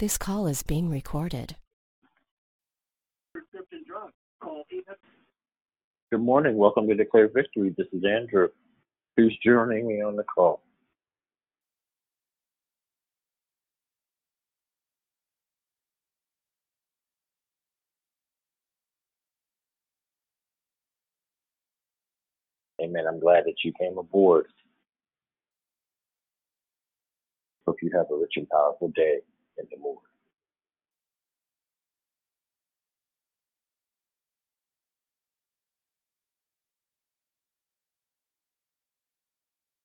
This call is being recorded. Good morning. Welcome to Declare Victory. This is Andrew. Who's joining me on the call? Amen. I'm glad that you came aboard. Hope you have a rich and powerful day Lord.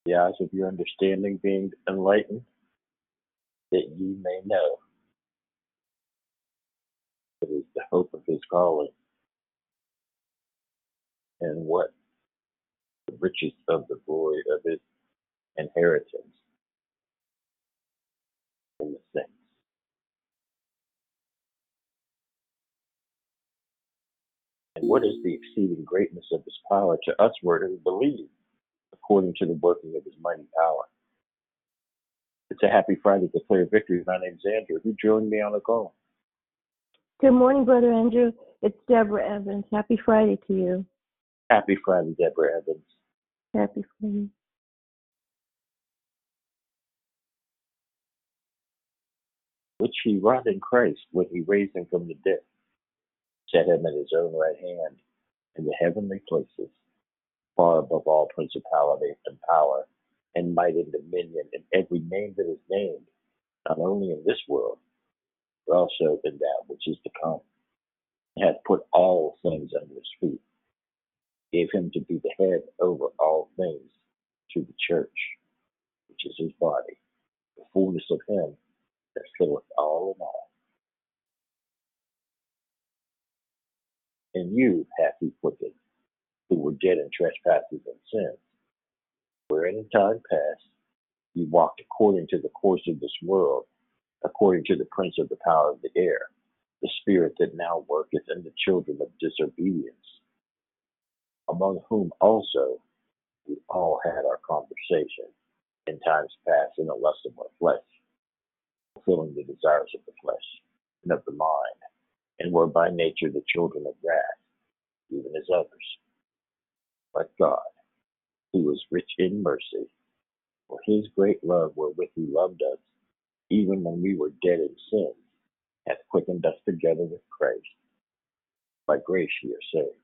The eyes of your understanding being enlightened, that ye may know it is the hope of his calling and what the riches of the glory of his inheritance in the saints. What is the exceeding greatness of his power to us who believe, according to the working of his mighty power? It's a happy Friday, to declare victory. My name's Andrew. Who joined me on the call? Good morning, Brother Andrew. It's Deborah Evans. Happy Friday to you. Happy Friday, Deborah Evans. Happy Friday. Which he wrought in Christ when he raised him from the dead, set him at his own right hand in the heavenly places, far above all principality and power, and might and dominion, and every name that is named, not only in this world, but also in that which is to come, and hath put all things under his feet, gave him to be the head over all things to the church, which is his body, the fullness of him that filleth all in all. And you hath he quickened, who were dead in trespasses and sins, wherein in time past you walked according to the course of this world, according to the prince of the power of the air, the spirit that now worketh in the children of disobedience, among whom also we all had our conversation in times past in the lust of our flesh, fulfilling the desires of the flesh and of the mind, and were by nature the children of wrath, even as others. But God, who is rich in mercy, for his great love wherewith he loved us, even when we were dead in sin, hath quickened us together with Christ. By grace ye are saved,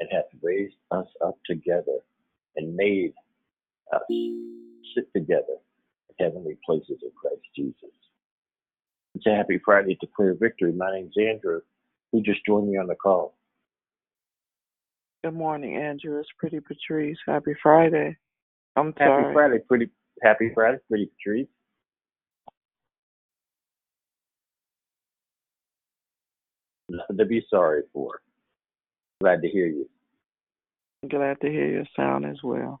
and hath raised us up together, and made us sit together in heavenly places in Christ Jesus. It's a happy Friday to declare victory. My name's Andrew. Who just joined me on the call? Good morning, Andrew. It's Pretty Patrice. Happy Friday. I'm Happy sorry. Friday, pretty happy Friday, pretty Patrice. Nothing to be sorry for. Glad to hear you. Glad to hear your sound as well.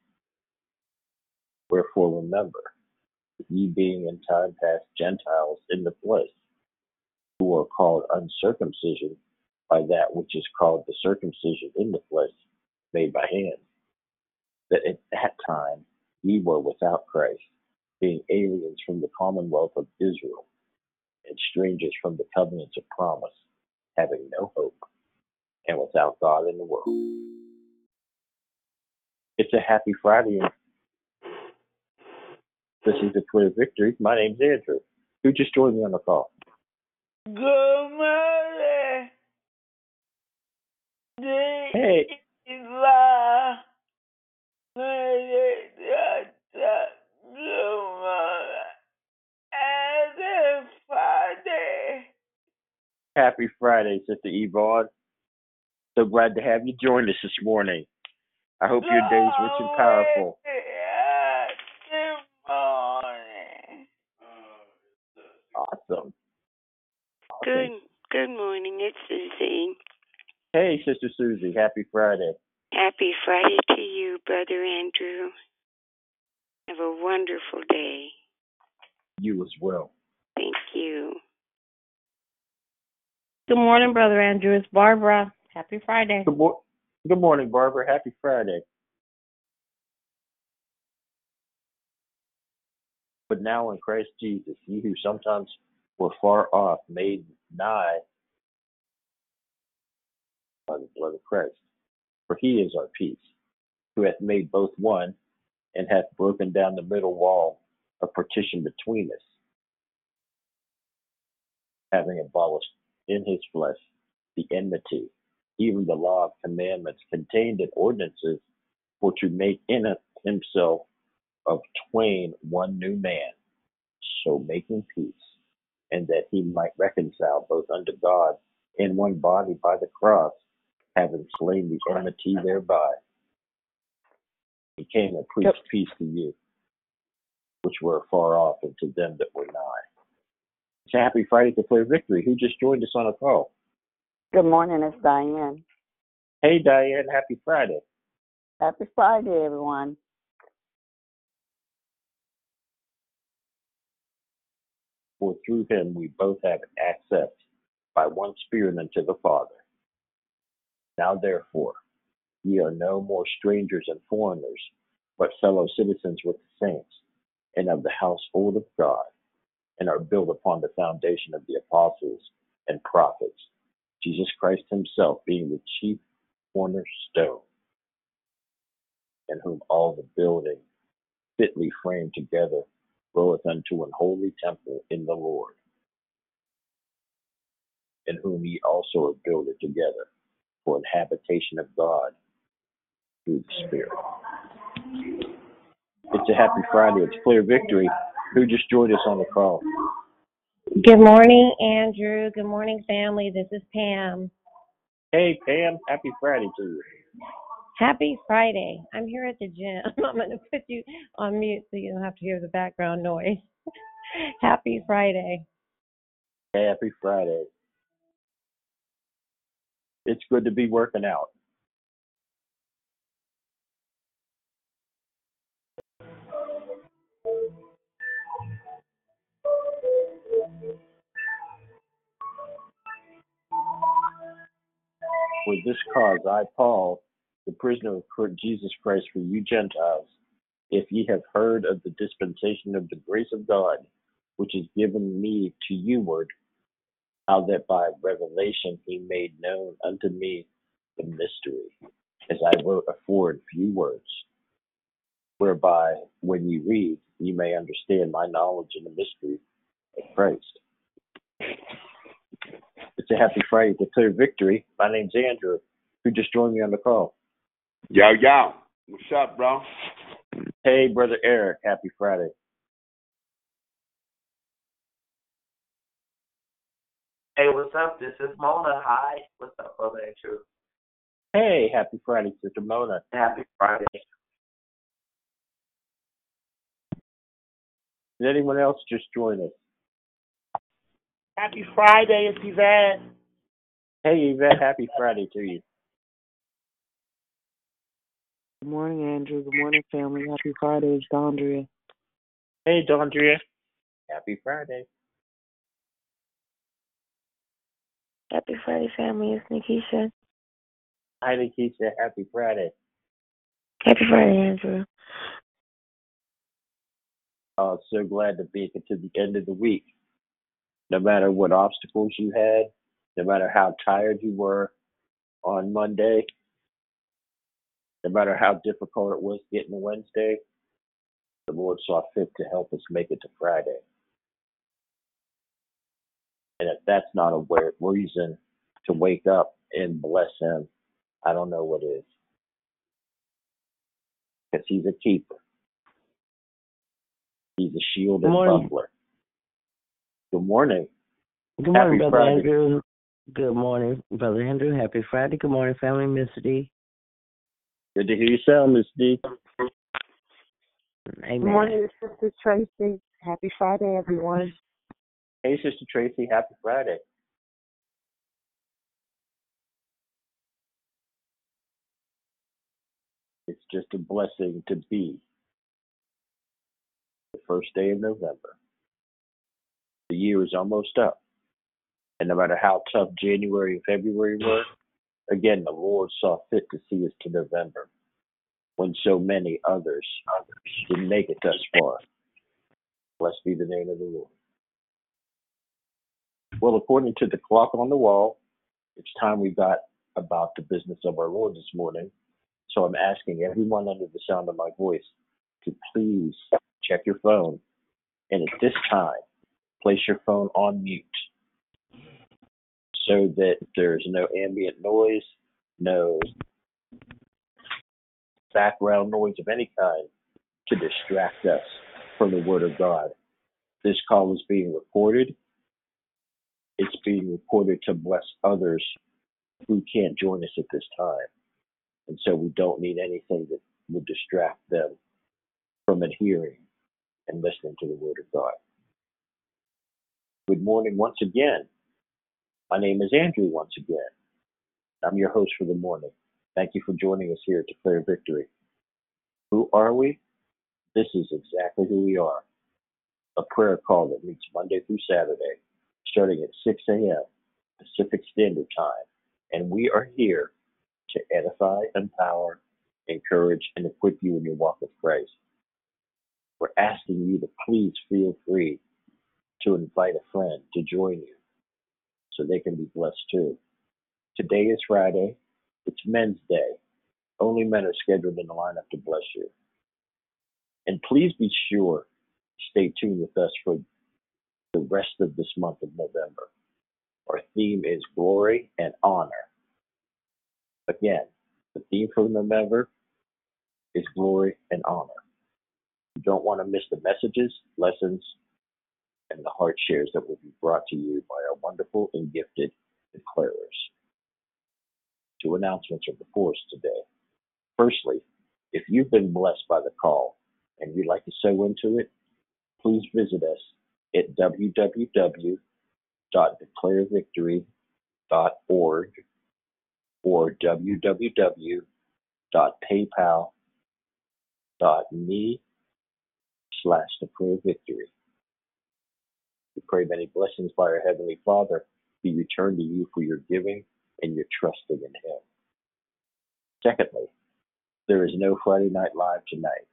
Wherefore remember, ye being in time past Gentiles in the flesh, who are called uncircumcision by that which is called the circumcision in the flesh, made by hands, that at that time ye were without Christ, being aliens from the commonwealth of Israel, and strangers from the covenants of promise, having no hope, and without God in the world. It's a happy Friday, this is the Twitter Victory. My name's Andrew. Who just joined me on the call? Good morning. Hey, happy Friday, Sister Yvonne. So glad to have you join us this morning. I hope your day's rich and powerful. Good morning. Awesome. Good good morning. It's Susie. Hey, Sister Susie. Happy Friday. Happy Friday to you, Brother Andrew. Have a wonderful day. You as well. Thank you. Good morning, Brother Andrew. It's Barbara. Happy Friday. Good, mo- Good morning, Barbara. Happy Friday. But now in Christ Jesus, you who sometimes were far off, made nigh by the blood of Christ. For he is our peace, who hath made both one, and hath broken down the middle wall of partition between us, having abolished in his flesh the enmity, even the law of commandments contained in ordinances, for to make in himself of twain one new man, so making peace, and that he might reconcile both unto God in one body by the cross, having slain the enmity thereby. He came and preached peace to you, which were far off, and to them that were nigh. It's a happy Friday to play victory. Who just joined us on a call? Good morning, it's Diane. Hey, Diane. Happy Friday. Happy Friday, everyone. For through him we both have access by one Spirit unto the Father. Now therefore, ye are no more strangers and foreigners, but fellow citizens with the saints, and of the household of God, and are built upon the foundation of the apostles and prophets, Jesus Christ himself being the chief cornerstone, in whom all the building fitly framed together groweth unto an holy temple in the Lord, in whom ye also are builded together for an habitation of God through the Spirit. It's a happy Friday. It's clear victory. Who just joined us on the call? Good morning, Andrew. Good morning, family. This is Pam. Hey, Pam. Happy Friday to you. Happy Friday. I'm here at the gym. I'm going to put you on mute so you don't have to hear the background noise. Happy Friday. Happy Friday. It's good to be working out. For this cause I, Paul, the prisoner of Jesus Christ for you Gentiles, if ye have heard of the dispensation of the grace of God, which is given me to youward, how that by revelation he made known unto me the mystery, as I wrote afore in few words, whereby when ye read, ye may understand my knowledge in the mystery of Christ. It's a happy Friday, declare victory. My name's Andrew, who just joined me on the call. Yo, yo. What's up, bro? Hey, brother Eric, happy Friday. Hey, what's up? This is Mona. Hi. What's up, brother Andrew? Hey, happy Friday, Sister Mona. Happy Friday. Did anyone else just join us? Happy Friday, it's Yvette. Hey, Yvette, happy Friday to you. Good morning, Andrew. Good morning, family. Happy Friday. It's Dondria. Hey, Dondria. Happy Friday. Happy Friday, family. It's Nikisha. Hi, Nikisha. Happy Friday. Happy Friday, Andrew. Uh, so glad to make it to the end of the week. No matter what obstacles you had, no matter how tired you were on Monday, no matter how difficult it was getting to Wednesday, the Lord saw fit to help us make it to Friday. And if that's not a reason to wake up and bless Him, I don't know what is. Because He's a keeper, He's a shield and buckler. Good morning. Good morning, Happy Brother Friday. Andrew. Good morning, Brother Andrew. Happy Friday. Good morning, family. D. Good to hear you sound, Miss D. Amen. Good morning, Sister Tracy. Happy Friday, everyone. Hey, Sister Tracy. Happy Friday. It's just a blessing to be the first day of November. The year is almost up. And no matter how tough January and February were, again, the Lord saw fit to see us to November when so many others didn't make it thus far. Blessed be the name of the Lord. Well, according to the clock on the wall, it's time we got about the business of our Lord this morning. So I'm asking everyone under the sound of my voice to please check your phone. And at this time, place your phone on mute so that there's no ambient noise, no background noise of any kind to distract us from the Word of God. This call is being recorded. It's being recorded to bless others who can't join us at this time. And so we don't need anything that would distract them from adhering and listening to the Word of God. Good morning once again. My name is Andrew once again. I'm your host for the morning. Thank you for joining us here at Declare Victory. Who are we? This is exactly who we are. A prayer call that meets Monday through Saturday, starting at 6 a.m. Pacific Standard Time. And we are here to edify, empower, encourage, and equip you in your walk with Christ. We're asking you to please feel free to invite a friend to join you so they can be blessed too. Today is Friday. It's Men's Day. Only men are scheduled in the lineup to bless you. And please be sure stay tuned with us for the rest of this month of November. Our theme is glory and honor. Again, the theme for November is glory and honor. You don't want to miss the messages, lessons, and the heart shares that will be brought to you by our wonderful and gifted declarers. Two announcements are before us today. Firstly, if you've been blessed by the call and you'd like to sow into it, please visit us at www.declarevictory.org or www.paypal.me slash declarevictory. Pray many blessings by our Heavenly Father be returned to you for your giving and your trusting in Him. Secondly, there is no Friday Night Live tonight,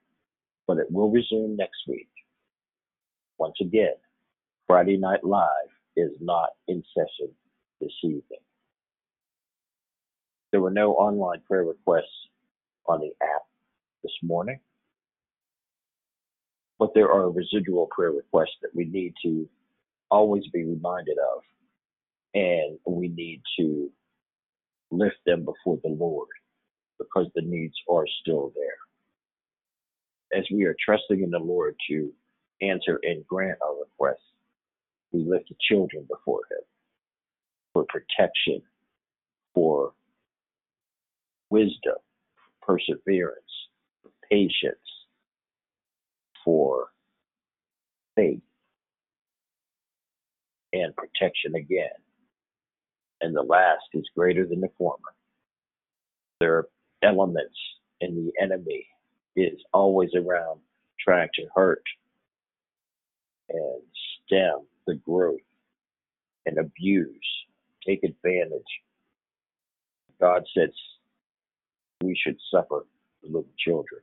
but it will resume next week. Once again, Friday Night Live is not in session this evening. There were no online prayer requests on the app this morning, but there are residual prayer requests that we need to always be reminded of, and we need to lift them before the Lord because the needs are still there. As we are trusting in the Lord to answer and grant our requests, we lift the children before Him for protection, for wisdom, perseverance, patience, for faith, and protection again. And the last is greater than the former. There are elements and the enemy is always around trying to hurt and stem the growth and abuse, take advantage. God says we should suffer the little children.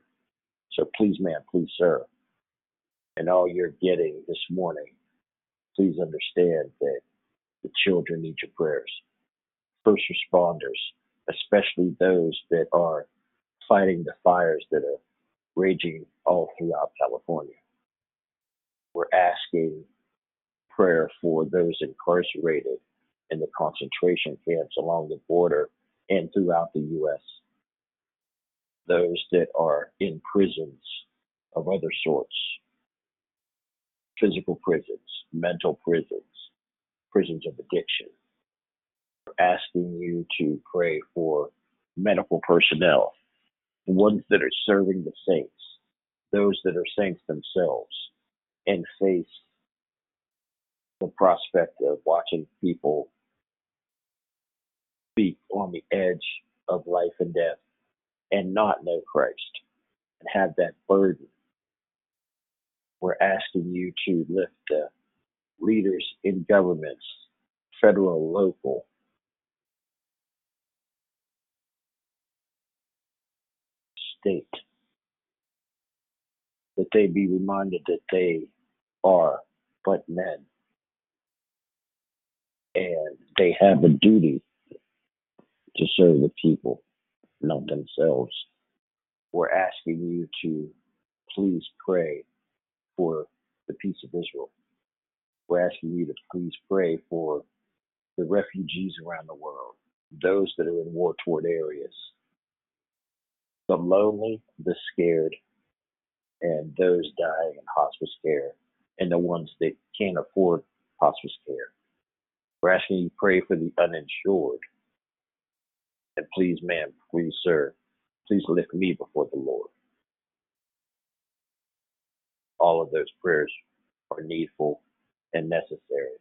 So please, man, please, sir, and all you're getting this morning, please understand that the children need your prayers. First responders, especially those that are fighting the fires that are raging all throughout California. We're asking prayer for those incarcerated in the concentration camps along the border and throughout the U.S. Those that are in prisons of other sorts, physical prisons, mental prisons, prisons of addiction. We're asking you to pray for medical personnel the ones that are serving the saints, those that are saints themselves, and face the prospect of watching people be on the edge of life and death and not know Christ and have that burden. We're asking you to lift the leaders in governments, federal, local, state, that they be reminded that they are but men. And they have a duty to serve the people, not themselves. We're asking you to please pray for the peace of Israel. We're asking you to please pray for the refugees around the world, those that are in war torn areas, the lonely, the scared, and those dying in hospice care, and the ones that can't afford hospice care. We're asking you to pray for the uninsured. And please, ma'am, please, sir, please lift me before the Lord. All of those prayers are needful and necessary.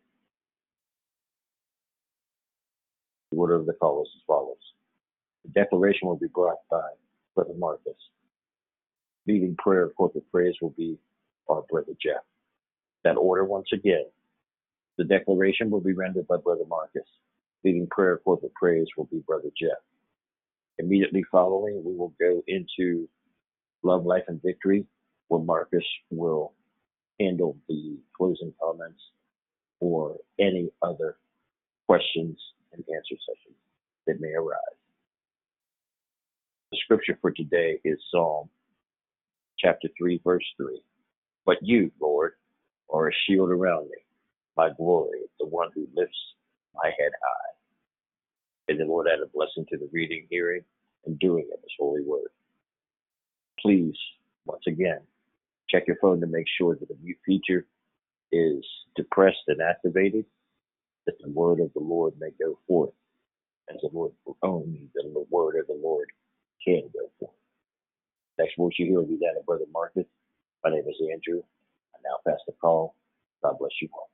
The order of the call is as follows. The declaration will be brought by Brother Marcus. Leading prayer, corporate praise will be our Brother Jeff. That order once again. The declaration will be rendered by Brother Marcus. Leading prayer, corporate praise will be Brother Jeff. Immediately following, we will go into Love, Life, and Victory, where Marcus will handle the closing comments or any other questions and answer sessions that may arise. The scripture for today is Psalm chapter 3, verse 3. But you, Lord, are a shield around me, my glory, the one who lifts my head high. May the Lord add a blessing to the reading, hearing, and doing of His holy word. Please, once again, check your phone to make sure that the mute feature is depressed and activated, that the word of the Lord may go forth as the Lord only the word of the Lord can go forth. Next voice you hear will be that of Brother Marcus. My name is Andrew. I now pass the call. God bless you all.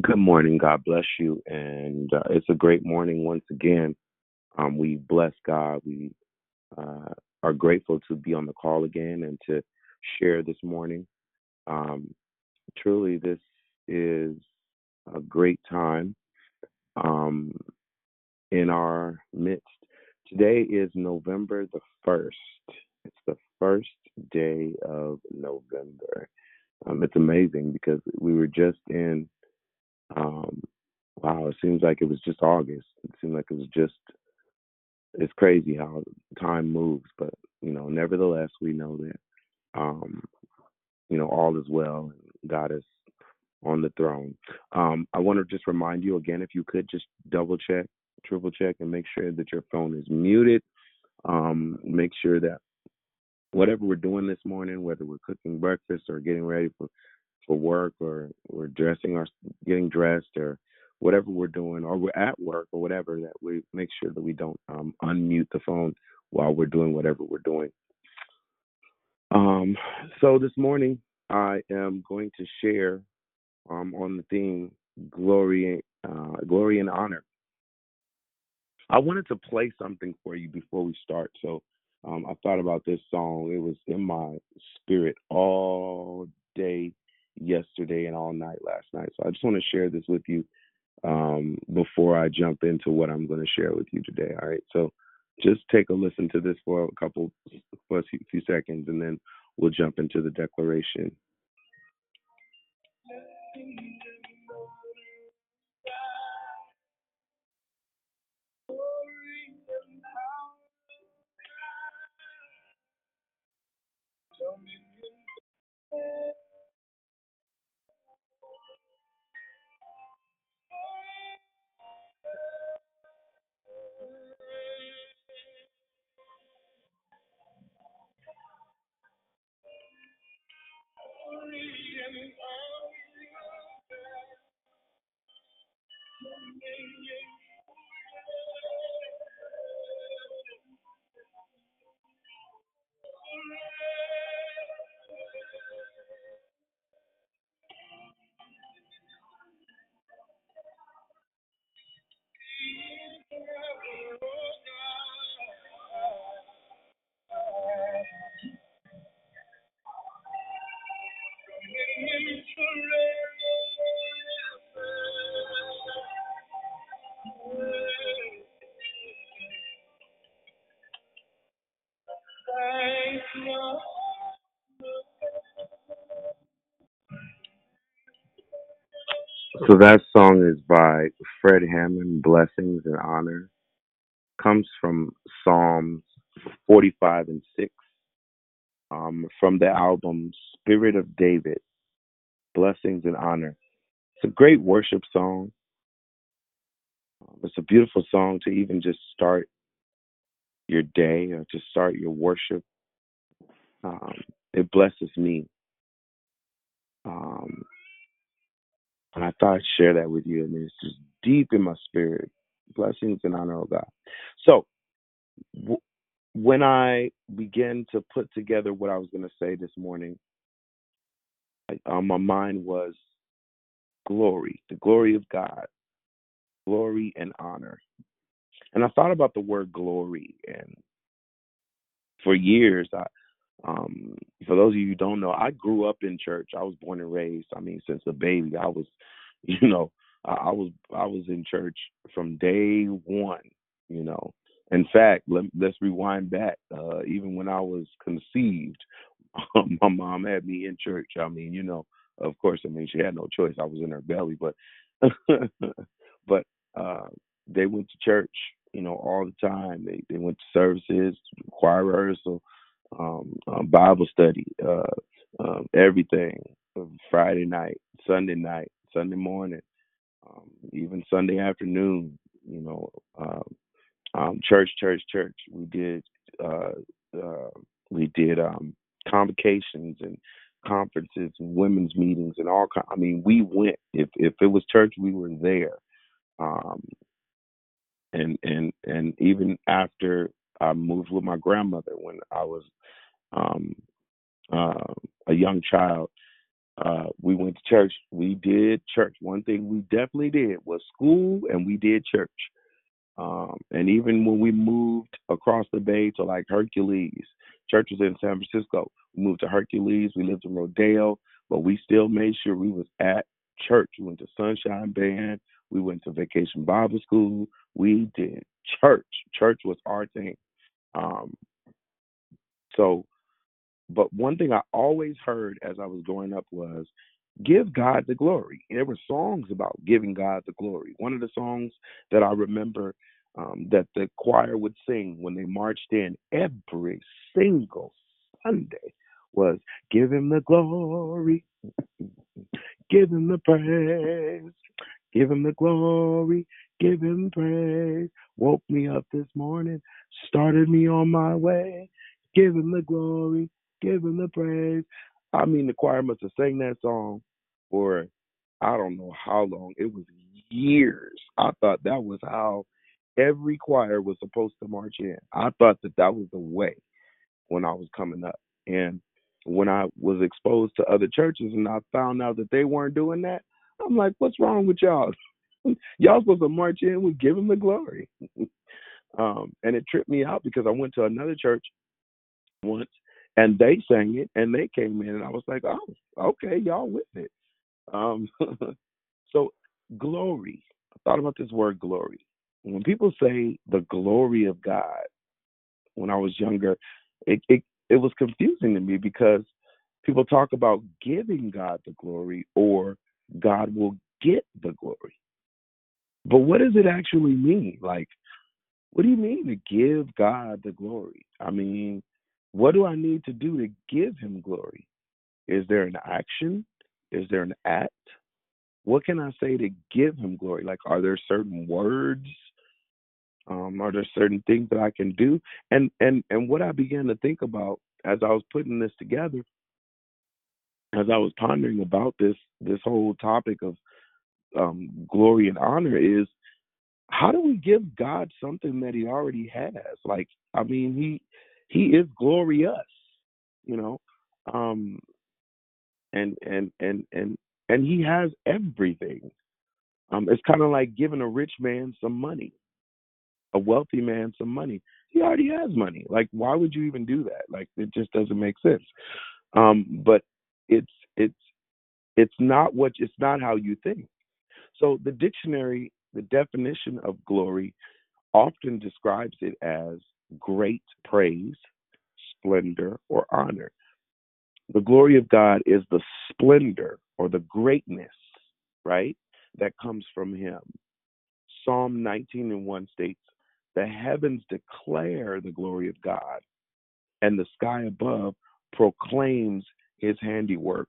Good morning. God bless you. And uh, it's a great morning once again. Um, we bless God. We uh, are grateful to be on the call again and to share this morning. Um, truly, this is a great time um, in our midst. Today is November the 1st. It's the first day of November. Um, it's amazing because we were just in, um, wow, it seems like it was just August. It seemed like it was just, it's crazy how time moves. But, you know, nevertheless, we know that, um, you know, all is well. God is on the throne. Um, I want to just remind you again, if you could just double check, triple check, and make sure that your phone is muted. Um, make sure that whatever we're doing this morning, whether we're cooking breakfast or getting ready for, for work or we're dressing or getting dressed or whatever we're doing or we're at work or whatever, that we make sure that we don't um, unmute the phone while we're doing whatever we're doing. Um, so this morning, I am going to share um, on the theme glory, uh, glory and honor. I wanted to play something for you before we start. So um, I thought about this song. It was in my spirit all day yesterday and all night last night. So I just want to share this with you um, before I jump into what I'm going to share with you today. All right. So just take a listen to this for a couple, for a few seconds, and then we'll jump into the declaration. So that song is by Fred Hammond, Blessings and Honor. Comes from Psalms 45 and 6 um, from the album Spirit of David, Blessings and Honor. It's a great worship song. Um, it's a beautiful song to even just start your day or to start your worship. Um, it blesses me. Um, and I thought I'd share that with you. And it's just deep in my spirit. Blessings and honor, of God. So, w- when I began to put together what I was going to say this morning, uh, my mind was glory, the glory of God, glory and honor. And I thought about the word glory, and for years, I, um, for those of you who don't know, I grew up in church. I was born and raised. I mean, since a baby, I was, you know, I, I was I was in church from day one. You know, in fact, let, let's rewind back. Uh, even when I was conceived, my mom had me in church. I mean, you know, of course, I mean she had no choice. I was in her belly, but but uh, they went to church, you know, all the time. They they went to services, choir rehearsal, um, um, Bible study, uh, um, everything. Friday night, Sunday night, Sunday morning, um, even Sunday afternoon. You know, um, um, church, church, church. We did uh, uh, we did um, convocations and conferences and women's meetings and all. I mean, we went. If if it was church, we were there. Um, and and and even after I moved with my grandmother when I was um, uh, a young child, uh, we went to church. We did church. One thing we definitely did was school, and we did church. Um, and even when we moved across the bay to like Hercules, church was in San Francisco. We moved to Hercules. We lived in Rodeo, but we still made sure we was at church. We went to Sunshine Band. We went to Vacation Bible School. We did church. Church was our thing. Um, so, but one thing I always heard as I was growing up was give God the glory. And There were songs about giving God the glory. One of the songs that I remember um, that the choir would sing when they marched in every single Sunday was Give Him the glory, give Him the praise, give Him the glory, give Him praise. Woke me up this morning, started me on my way. Give Him the glory, give Him the praise. I mean, the choir must have sang that song for I don't know how long. It was years. I thought that was how every choir was supposed to march in. I thought that that was the way when I was coming up. And when I was exposed to other churches and I found out that they weren't doing that, I'm like, what's wrong with y'all? y'all supposed to march in with give him the glory. um, and it tripped me out because I went to another church once and they sang it and they came in and I was like, oh, okay, y'all with it. Um, so glory. I thought about this word glory. When people say the glory of God, when I was younger, it it, it was confusing to me because people talk about giving God the glory or God will get the glory. But what does it actually mean? Like, what do you mean to give God the glory? I mean, what do I need to do to give him glory? Is there an action? Is there an act? What can I say to give him glory? Like, are there certain words? Um, are there certain things that I can do? And and and what I began to think about as I was putting this together, as I was pondering about this this whole topic of um, glory and honor, is how do we give God something that He already has? Like, I mean, He He is glorious, you know, um, and and and and and He has everything. Um, it's kind of like giving a rich man some money a wealthy man some money. He already has money. Like, why would you even do that? Like, it just doesn't make sense. Um, but it's it's it's not what it's not how you think. So the dictionary, the definition of glory, often describes it as great praise, splendor, or honor. The glory of God is the splendor or the greatness, right, that comes from Him. Psalm 19 and 1 states, The heavens declare the glory of God, and the sky above proclaims His handiwork.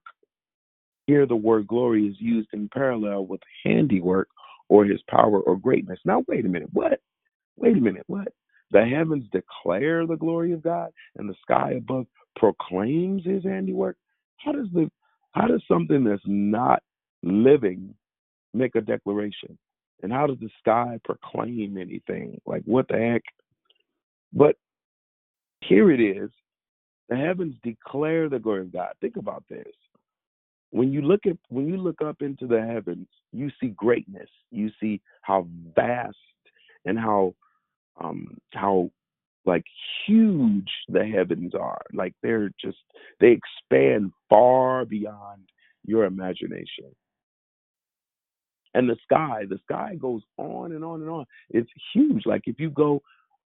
Here, the word glory is used in parallel with handiwork or His power or greatness. Now, wait a minute. What? Wait a minute. What? The heavens declare the glory of God, and the sky above proclaims His handiwork. How does the how does something that's not living make a declaration? And how does the sky proclaim anything? Like what the heck? But here it is. The heavens declare the glory of God. Think about this. When you look at when you look up into the heavens, you see greatness. You see how vast and how um how like huge the heavens are. Like they're just they expand far beyond your imagination. And the sky, the sky goes on and on and on. It's huge. Like if you go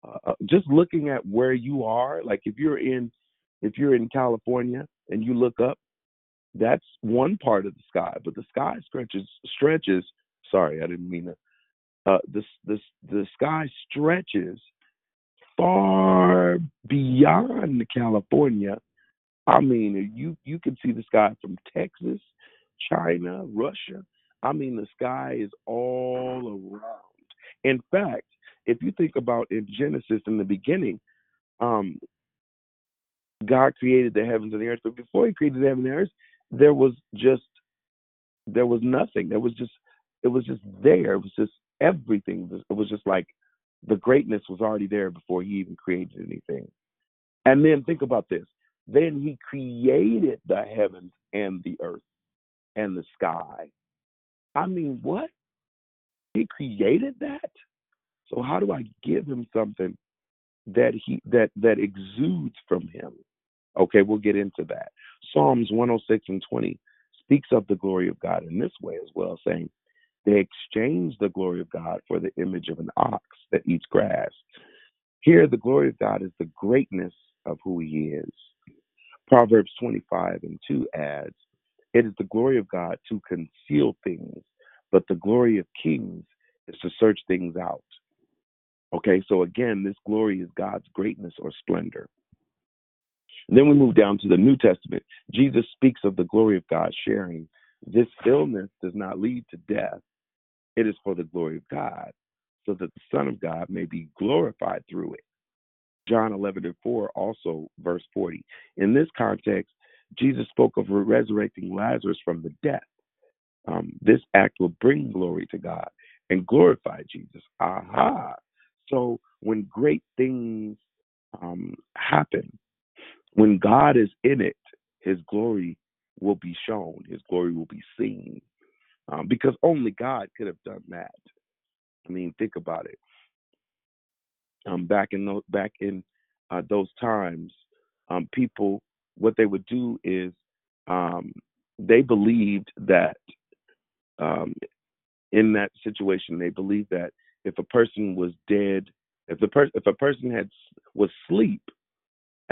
uh, uh just looking at where you are, like if you're in if you're in California and you look up, that's one part of the sky, but the sky stretches stretches. Sorry, I didn't mean to. Uh, the the the sky stretches far beyond California. I mean, you you can see the sky from Texas, China, Russia. I mean, the sky is all around. In fact, if you think about in Genesis in the beginning, um, God created the heavens and the earth, but before He created the heavens and the earth, there was just there was nothing. There was just it was just there. It was just everything. It was just like the greatness was already there before he even created anything. And then think about this. Then he created the heavens and the earth and the sky. I mean, what? He created that? So how do I give him something that he that that exudes from him? Okay, we'll get into that. Psalms 106 and 20 speaks of the glory of God in this way as well, saying, they exchange the glory of God for the image of an ox that eats grass. Here, the glory of God is the greatness of who he is. Proverbs 25 and 2 adds, It is the glory of God to conceal things, but the glory of kings is to search things out. Okay, so again, this glory is God's greatness or splendor. And then we move down to the New Testament. Jesus speaks of the glory of God sharing. This illness does not lead to death, it is for the glory of God, so that the Son of God may be glorified through it. John 11 and 4, also verse 40. In this context, Jesus spoke of resurrecting Lazarus from the death. Um, this act will bring glory to God and glorify Jesus. Aha. So when great things um, happen, when God is in it, his glory will be shown, his glory will be seen um, because only God could have done that. I mean, think about it. Um, back in those back in uh, those times, um, people what they would do is um, they believed that um, in that situation they believed that if a person was dead, if the person if a person had was asleep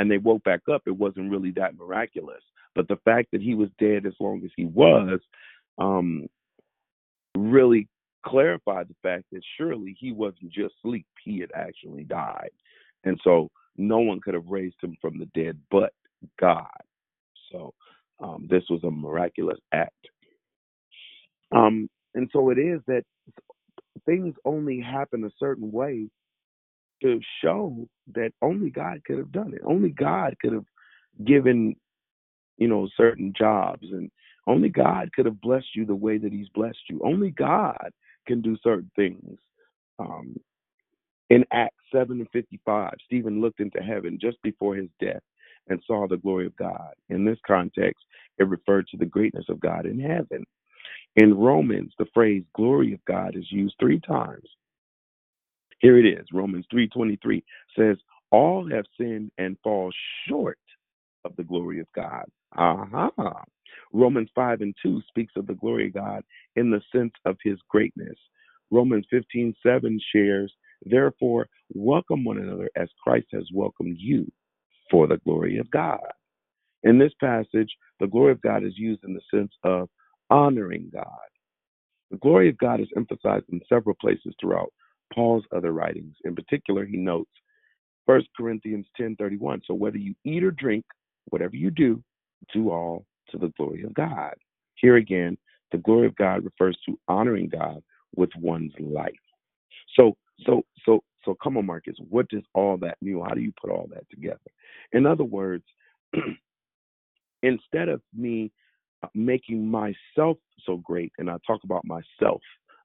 and they woke back up, it wasn't really that miraculous. But the fact that he was dead as long as he was, um, really clarified the fact that surely he wasn't just asleep, he had actually died. And so no one could have raised him from the dead but God. So um, this was a miraculous act. Um, and so it is that things only happen a certain way to show that only God could have done it. Only God could have given, you know, certain jobs and only God could have blessed you the way that He's blessed you. Only God can do certain things. Um, in Acts 7 and 55, Stephen looked into heaven just before his death and saw the glory of God. In this context, it referred to the greatness of God in heaven. In Romans, the phrase glory of God is used three times. Here it is. Romans 3:23 says, "All have sinned and fall short of the glory of God." Aha. Uh-huh. Romans 5 and 2 speaks of the glory of God in the sense of his greatness. Romans 15 7 shares, Therefore, welcome one another as Christ has welcomed you. for the glory of God. In this passage, the glory of God is used in the sense of honoring God. The glory of God is emphasized in several places throughout Paul's other writings. In particular, he notes 1 Corinthians 10:31. So whether you eat or drink, whatever you do, do all to the glory of God. Here again, the glory of God refers to honoring God with one's life. So, so, so, so, come on, Marcus. What does all that mean? How do you put all that together? In other words, instead of me uh, making myself so great, and I talk about myself,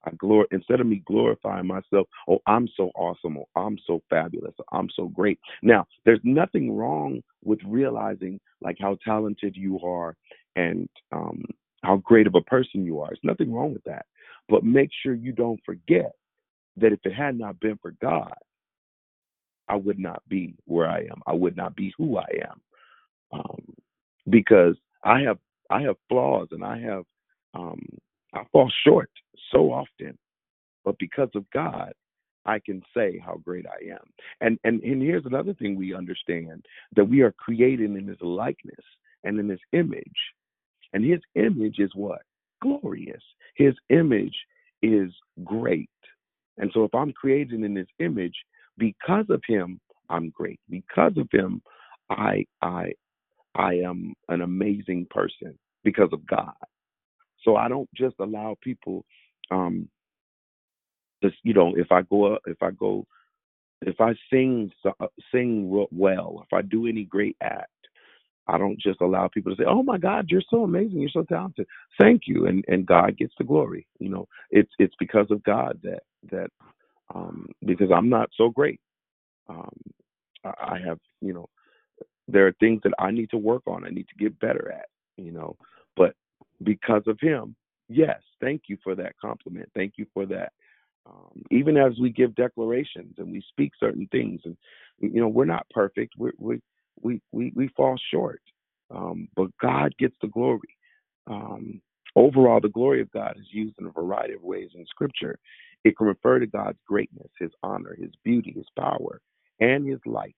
I glor instead of me glorifying myself, oh, I'm so awesome, or I'm so fabulous, I'm so great. Now, there's nothing wrong with realizing like how talented you are and um, how great of a person you are. There's nothing wrong with that. But make sure you don't forget that if it had not been for God, I would not be where I am. I would not be who I am. Um, because I have I have flaws and I have um, I fall short so often, but because of God, I can say how great I am. And and and here's another thing we understand that we are created in His likeness and in His image, and His image is what glorious. His image is great. And so if I'm created in his image, because of him, I'm great. Because of him, I I I am an amazing person because of God. So I don't just allow people um you know if I go up if I go if I sing uh, sing well, if I do any great act, I don't just allow people to say, "Oh my God, you're so amazing, you're so talented." Thank you, and and God gets the glory. You know, it's it's because of God that that um, because I'm not so great. Um, I have, you know, there are things that I need to work on. I need to get better at, you know. But because of him, yes, thank you for that compliment. Thank you for that. Um, even as we give declarations and we speak certain things, and you know, we're not perfect. We we we we we fall short, um, but God gets the glory. Um, overall, the glory of God is used in a variety of ways in Scripture. It can refer to God's greatness, His honor, His beauty, His power, and His light.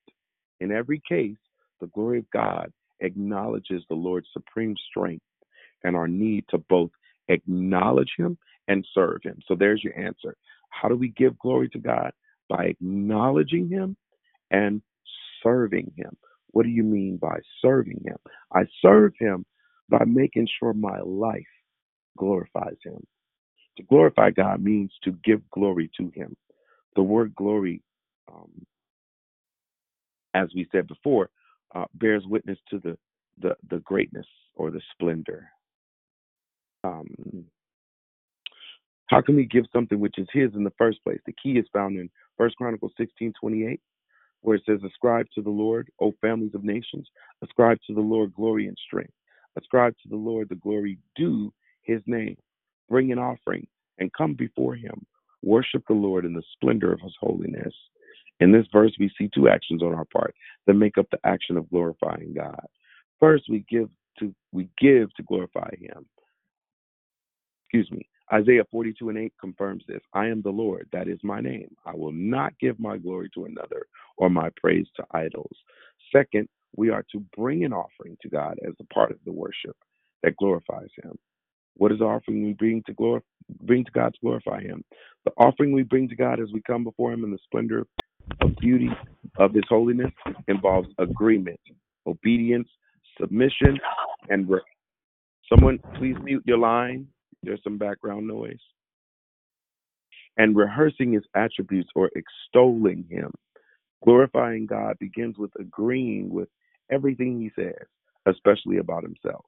In every case, the glory of God acknowledges the Lord's supreme strength and our need to both acknowledge Him and serve Him. So there's your answer. How do we give glory to God? By acknowledging Him and serving Him. What do you mean by serving Him? I serve Him by making sure my life glorifies Him. To glorify God means to give glory to Him. The word glory, um, as we said before, uh, bears witness to the, the, the greatness or the splendor. Um, how can we give something which is His in the first place? The key is found in First Chronicles sixteen twenty eight, where it says, "Ascribe to the Lord, O families of nations, ascribe to the Lord glory and strength. Ascribe to the Lord the glory due His name." bring an offering, and come before him. Worship the Lord in the splendor of his holiness. In this verse, we see two actions on our part that make up the action of glorifying God. First, we give to we give to glorify him. Excuse me. Isaiah 42 and 8 confirms this. I am the Lord, that is my name. I will not give my glory to another or my praise to idols. Second, we are to bring an offering to God as a part of the worship that glorifies him. What is the offering we bring to glor- bring to God to glorify Him? The offering we bring to God as we come before Him in the splendor of beauty of His holiness involves agreement, obedience, submission, and re- someone please mute your line. There's some background noise. And rehearsing His attributes or extolling Him. Glorifying God begins with agreeing with everything He says, especially about Himself.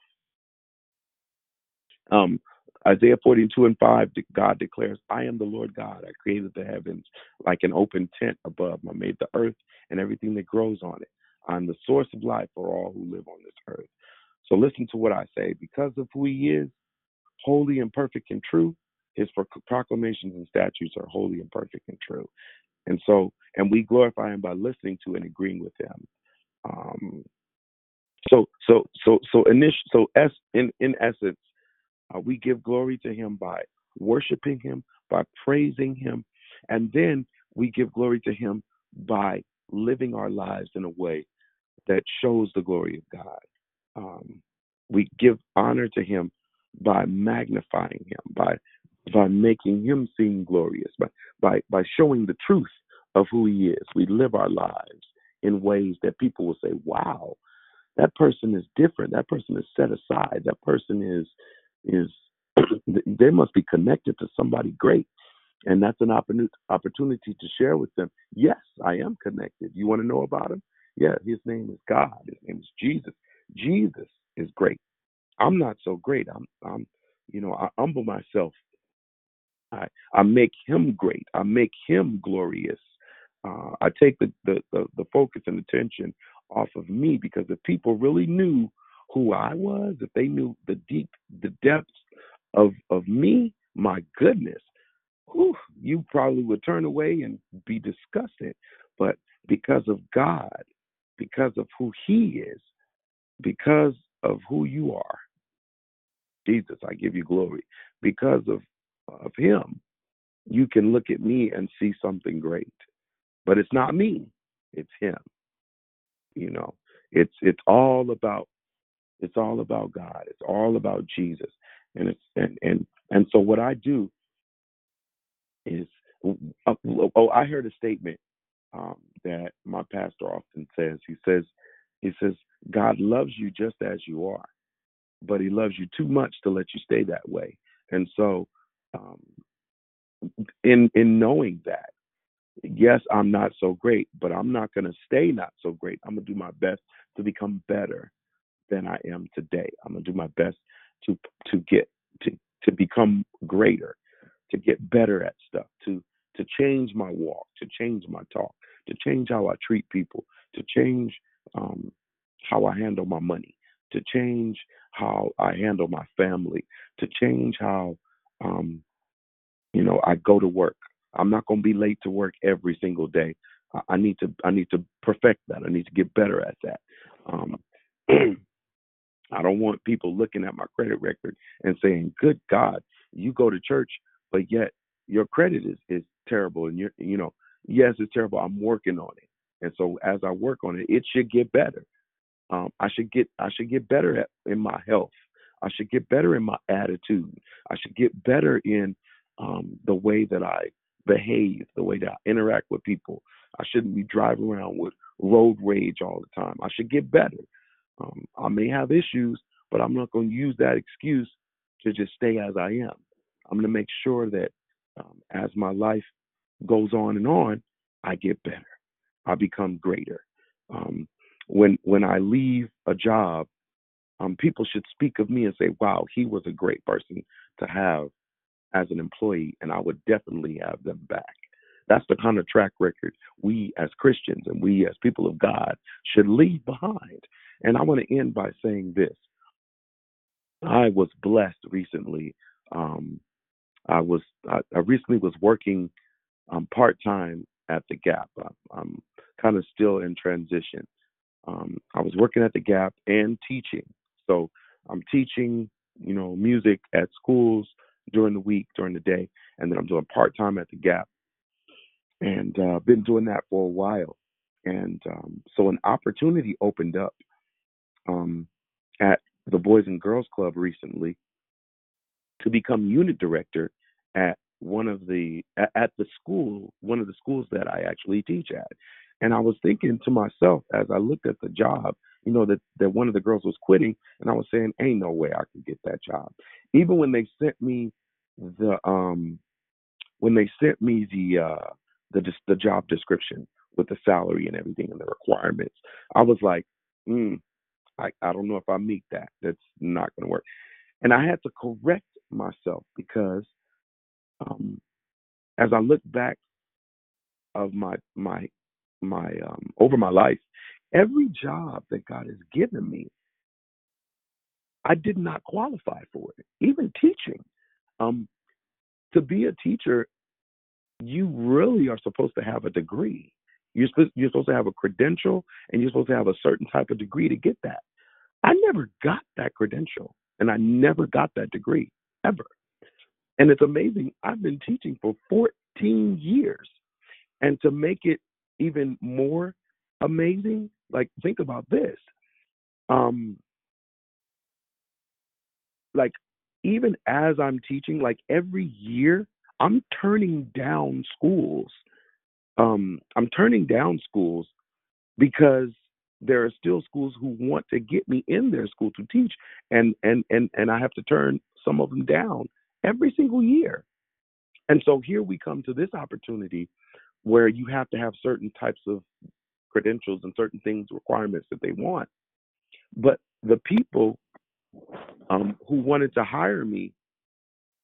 Um, Isaiah 42 and 5, God declares, I am the Lord God. I created the heavens like an open tent above. I made the earth and everything that grows on it. I'm the source of life for all who live on this earth. So listen to what I say. Because of who he is, holy and perfect and true, his proclamations and statutes are holy and perfect and true. And so, and we glorify him by listening to and agreeing with him. Um, so, so, so, so, initial, so, s in in essence, uh, we give glory to him by worshiping him, by praising him, and then we give glory to him by living our lives in a way that shows the glory of God. Um, we give honor to Him by magnifying Him, by by making Him seem glorious, by by by showing the truth of who He is. We live our lives in ways that people will say, "Wow, that person is different. That person is set aside. That person is is they must be connected to somebody great." And that's an opportunity opportunity to share with them. Yes, I am connected. You want to know about him? Yeah, his name is God. His name is Jesus. Jesus is great. I'm not so great. I'm I'm you know, I humble myself. I I make him great. I make him glorious. Uh, I take the, the, the, the focus and attention off of me because if people really knew who I was, if they knew the deep the depths of of me, my goodness, whew, you probably would turn away and be disgusted. But because of God, because of who He is, because of who you are, Jesus, I give you glory. Because of of Him, you can look at me and see something great. But it's not me; it's Him. You know, it's it's all about it's all about God. It's all about Jesus. And it's and and and so what I do is uh, oh I heard a statement um, that my pastor often says. He says he says God loves you just as you are, but He loves you too much to let you stay that way. And so, um, in in knowing that, yes, I'm not so great, but I'm not going to stay not so great. I'm going to do my best to become better than I am today. I'm going to do my best to to get to to become greater, to get better at stuff, to to change my walk, to change my talk, to change how I treat people, to change um, how I handle my money, to change how I handle my family, to change how um, you know I go to work. I'm not going to be late to work every single day. I, I need to I need to perfect that. I need to get better at that. Um, I don't want people looking at my credit record and saying, "Good God, you go to church, but yet your credit is is terrible." And you're, you know, yes, it's terrible. I'm working on it, and so as I work on it, it should get better. Um, I should get I should get better at in my health. I should get better in my attitude. I should get better in um, the way that I behave, the way that I interact with people. I shouldn't be driving around with road rage all the time. I should get better. Um, I may have issues, but I'm not going to use that excuse to just stay as I am. I'm going to make sure that um, as my life goes on and on, I get better. I become greater. Um, when when I leave a job, um, people should speak of me and say, "Wow, he was a great person to have as an employee," and I would definitely have them back. That's the kind of track record we as Christians and we as people of God should leave behind. And I want to end by saying this. I was blessed recently. Um, I was I, I recently was working um, part time at the Gap. I, I'm kind of still in transition. Um, I was working at the Gap and teaching. So I'm teaching, you know, music at schools during the week, during the day, and then I'm doing part time at the Gap. And uh, been doing that for a while. And um, so an opportunity opened up um, at the Boys and Girls Club recently to become unit director at one of the at the school, one of the schools that I actually teach at. And I was thinking to myself as I looked at the job, you know, that, that one of the girls was quitting, and I was saying, Ain't no way I could get that job. Even when they sent me the um when they sent me the uh the the job description with the salary and everything and the requirements, I was like, mm, I, I don't know if I meet that. That's not going to work. And I had to correct myself because um, as I look back of my my my um, over my life, every job that God has given me, I did not qualify for it. Even teaching, um, to be a teacher, you really are supposed to have a degree. You're supposed, you're supposed to have a credential, and you're supposed to have a certain type of degree to get that. I never got that credential and I never got that degree ever. And it's amazing. I've been teaching for 14 years. And to make it even more amazing, like think about this. Um, like even as I'm teaching, like every year, I'm turning down schools. Um, I'm turning down schools because there are still schools who want to get me in their school to teach, and and and and I have to turn some of them down every single year. And so here we come to this opportunity where you have to have certain types of credentials and certain things requirements that they want. But the people um, who wanted to hire me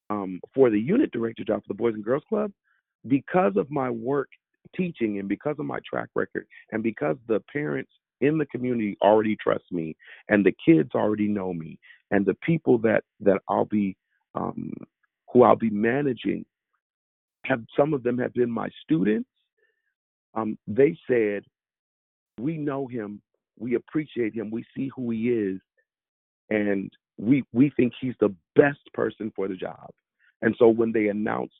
um, for the unit director job for the Boys and Girls Club, because of my work teaching and because of my track record and because the parents in the community already trust me and the kids already know me and the people that that I'll be um, who I'll be managing have some of them have been my students. Um, they said, "We know him, we appreciate him, we see who he is, and we we think he's the best person for the job." And so when they announced,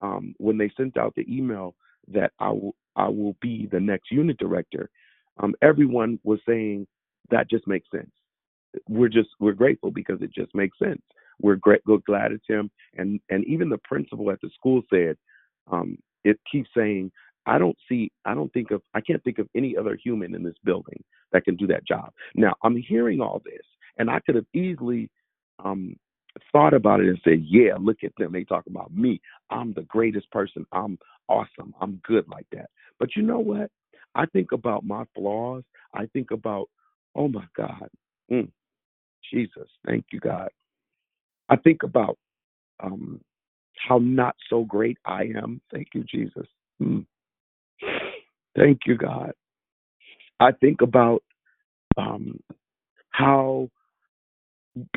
um, when they sent out the email that I will I will be the next unit director, um, everyone was saying that just makes sense. We're just we're grateful because it just makes sense. We're great, we're glad it's him, and and even the principal at the school said, um, it keeps saying, I don't see, I don't think of, I can't think of any other human in this building that can do that job. Now I'm hearing all this, and I could have easily um, thought about it and said, yeah, look at them, they talk about me. I'm the greatest person. I'm awesome. I'm good like that. But you know what? I think about my flaws. I think about, oh my God, mm, Jesus, thank you, God. I think about um, how not so great I am. Thank you, Jesus. Mm. Thank you, God. I think about um, how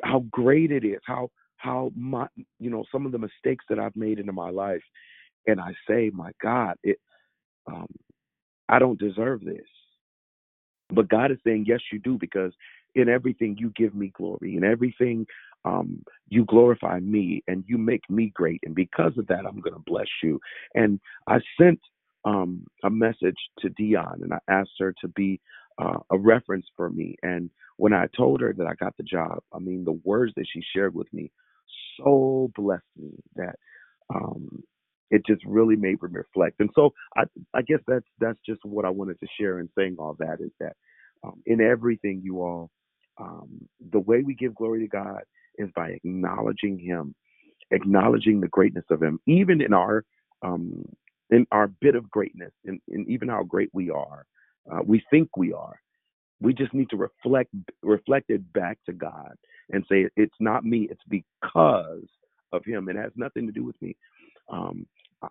how great it is, how how my you know some of the mistakes that I've made into my life, and I say, my God, it um, I don't deserve this. But God is saying, yes, you do, because in everything you give me glory. In everything um, you glorify me and you make me great. And because of that, I'm going to bless you. And I sent um, a message to Dion and I asked her to be uh, a reference for me. And when I told her that I got the job, I mean, the words that she shared with me so blessed me that um, it just really made me reflect. And so I, I guess that's that's just what I wanted to share in saying all that is that um, in everything you all, um, the way we give glory to God is by acknowledging Him, acknowledging the greatness of Him, even in our um, in our bit of greatness, in, in even how great we are. Uh, we think we are. We just need to reflect reflect it back to God and say it's not me. It's because of Him. It has nothing to do with me. Um,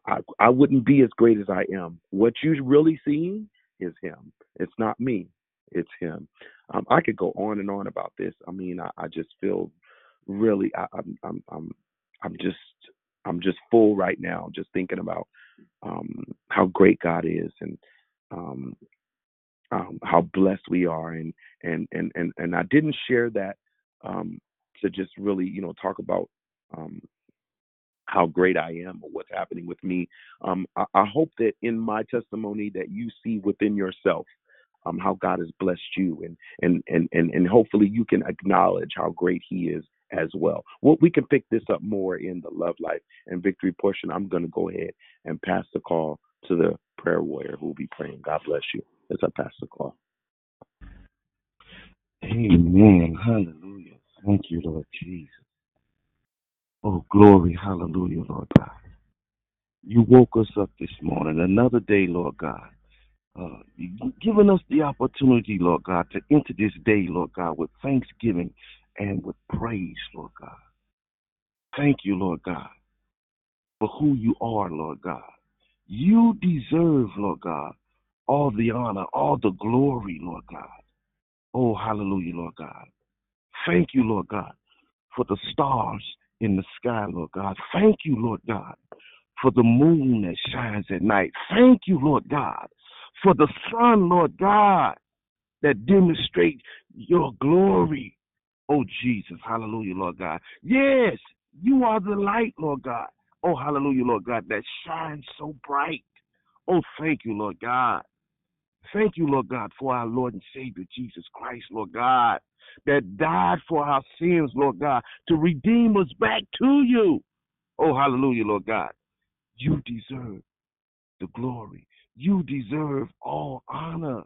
I, I wouldn't be as great as I am. What you're really seeing is Him. It's not me. It's Him. Um, I could go on and on about this. I mean, I, I just feel really. I, I'm, I'm, I'm, I'm just, I'm just full right now, just thinking about um, how great God is and um, um, how blessed we are, and and and and and I didn't share that um, to just really, you know, talk about um, how great I am or what's happening with me. Um, I, I hope that in my testimony that you see within yourself how God has blessed you, and and and and and hopefully you can acknowledge how great He is as well. Well, we can pick this up more in the love life and victory portion. I'm going to go ahead and pass the call to the prayer warrior who will be praying. God bless you as I pass the call. Amen. Hallelujah. Thank you, Lord Jesus. Oh, glory. Hallelujah, Lord God. You woke us up this morning, another day, Lord God. Uh, giving us the opportunity, Lord God, to enter this day, Lord God, with thanksgiving and with praise, Lord God. Thank you, Lord God, for who you are, Lord God. You deserve, Lord God, all the honor, all the glory, Lord God. Oh, hallelujah, Lord God. Thank you, Lord God, for the stars in the sky, Lord God. Thank you, Lord God, for the moon that shines at night. Thank you, Lord God, for the sun, Lord God, that demonstrates your glory. Oh, Jesus. Hallelujah, Lord God. Yes, you are the light, Lord God. Oh, hallelujah, Lord God, that shines so bright. Oh, thank you, Lord God. Thank you, Lord God, for our Lord and Savior Jesus Christ, Lord God, that died for our sins, Lord God, to redeem us back to you. Oh, hallelujah, Lord God. You deserve the glory. You deserve all honor.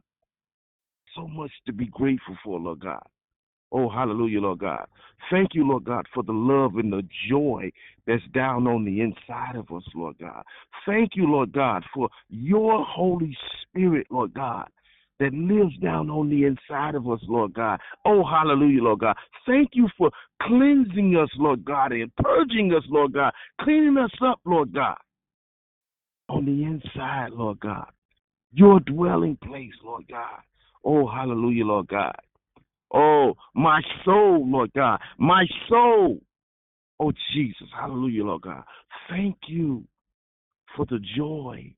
So much to be grateful for, Lord God. Oh, hallelujah, Lord God. Thank you, Lord God, for the love and the joy that's down on the inside of us, Lord God. Thank you, Lord God, for your Holy Spirit, Lord God, that lives down on the inside of us, Lord God. Oh, hallelujah, Lord God. Thank you for cleansing us, Lord God, and purging us, Lord God, cleaning us up, Lord God, on the inside, Lord God. Your dwelling place, Lord God. Oh, hallelujah, Lord God. Oh, my soul, Lord God. My soul. Oh, Jesus. Hallelujah, Lord God. Thank you for the joy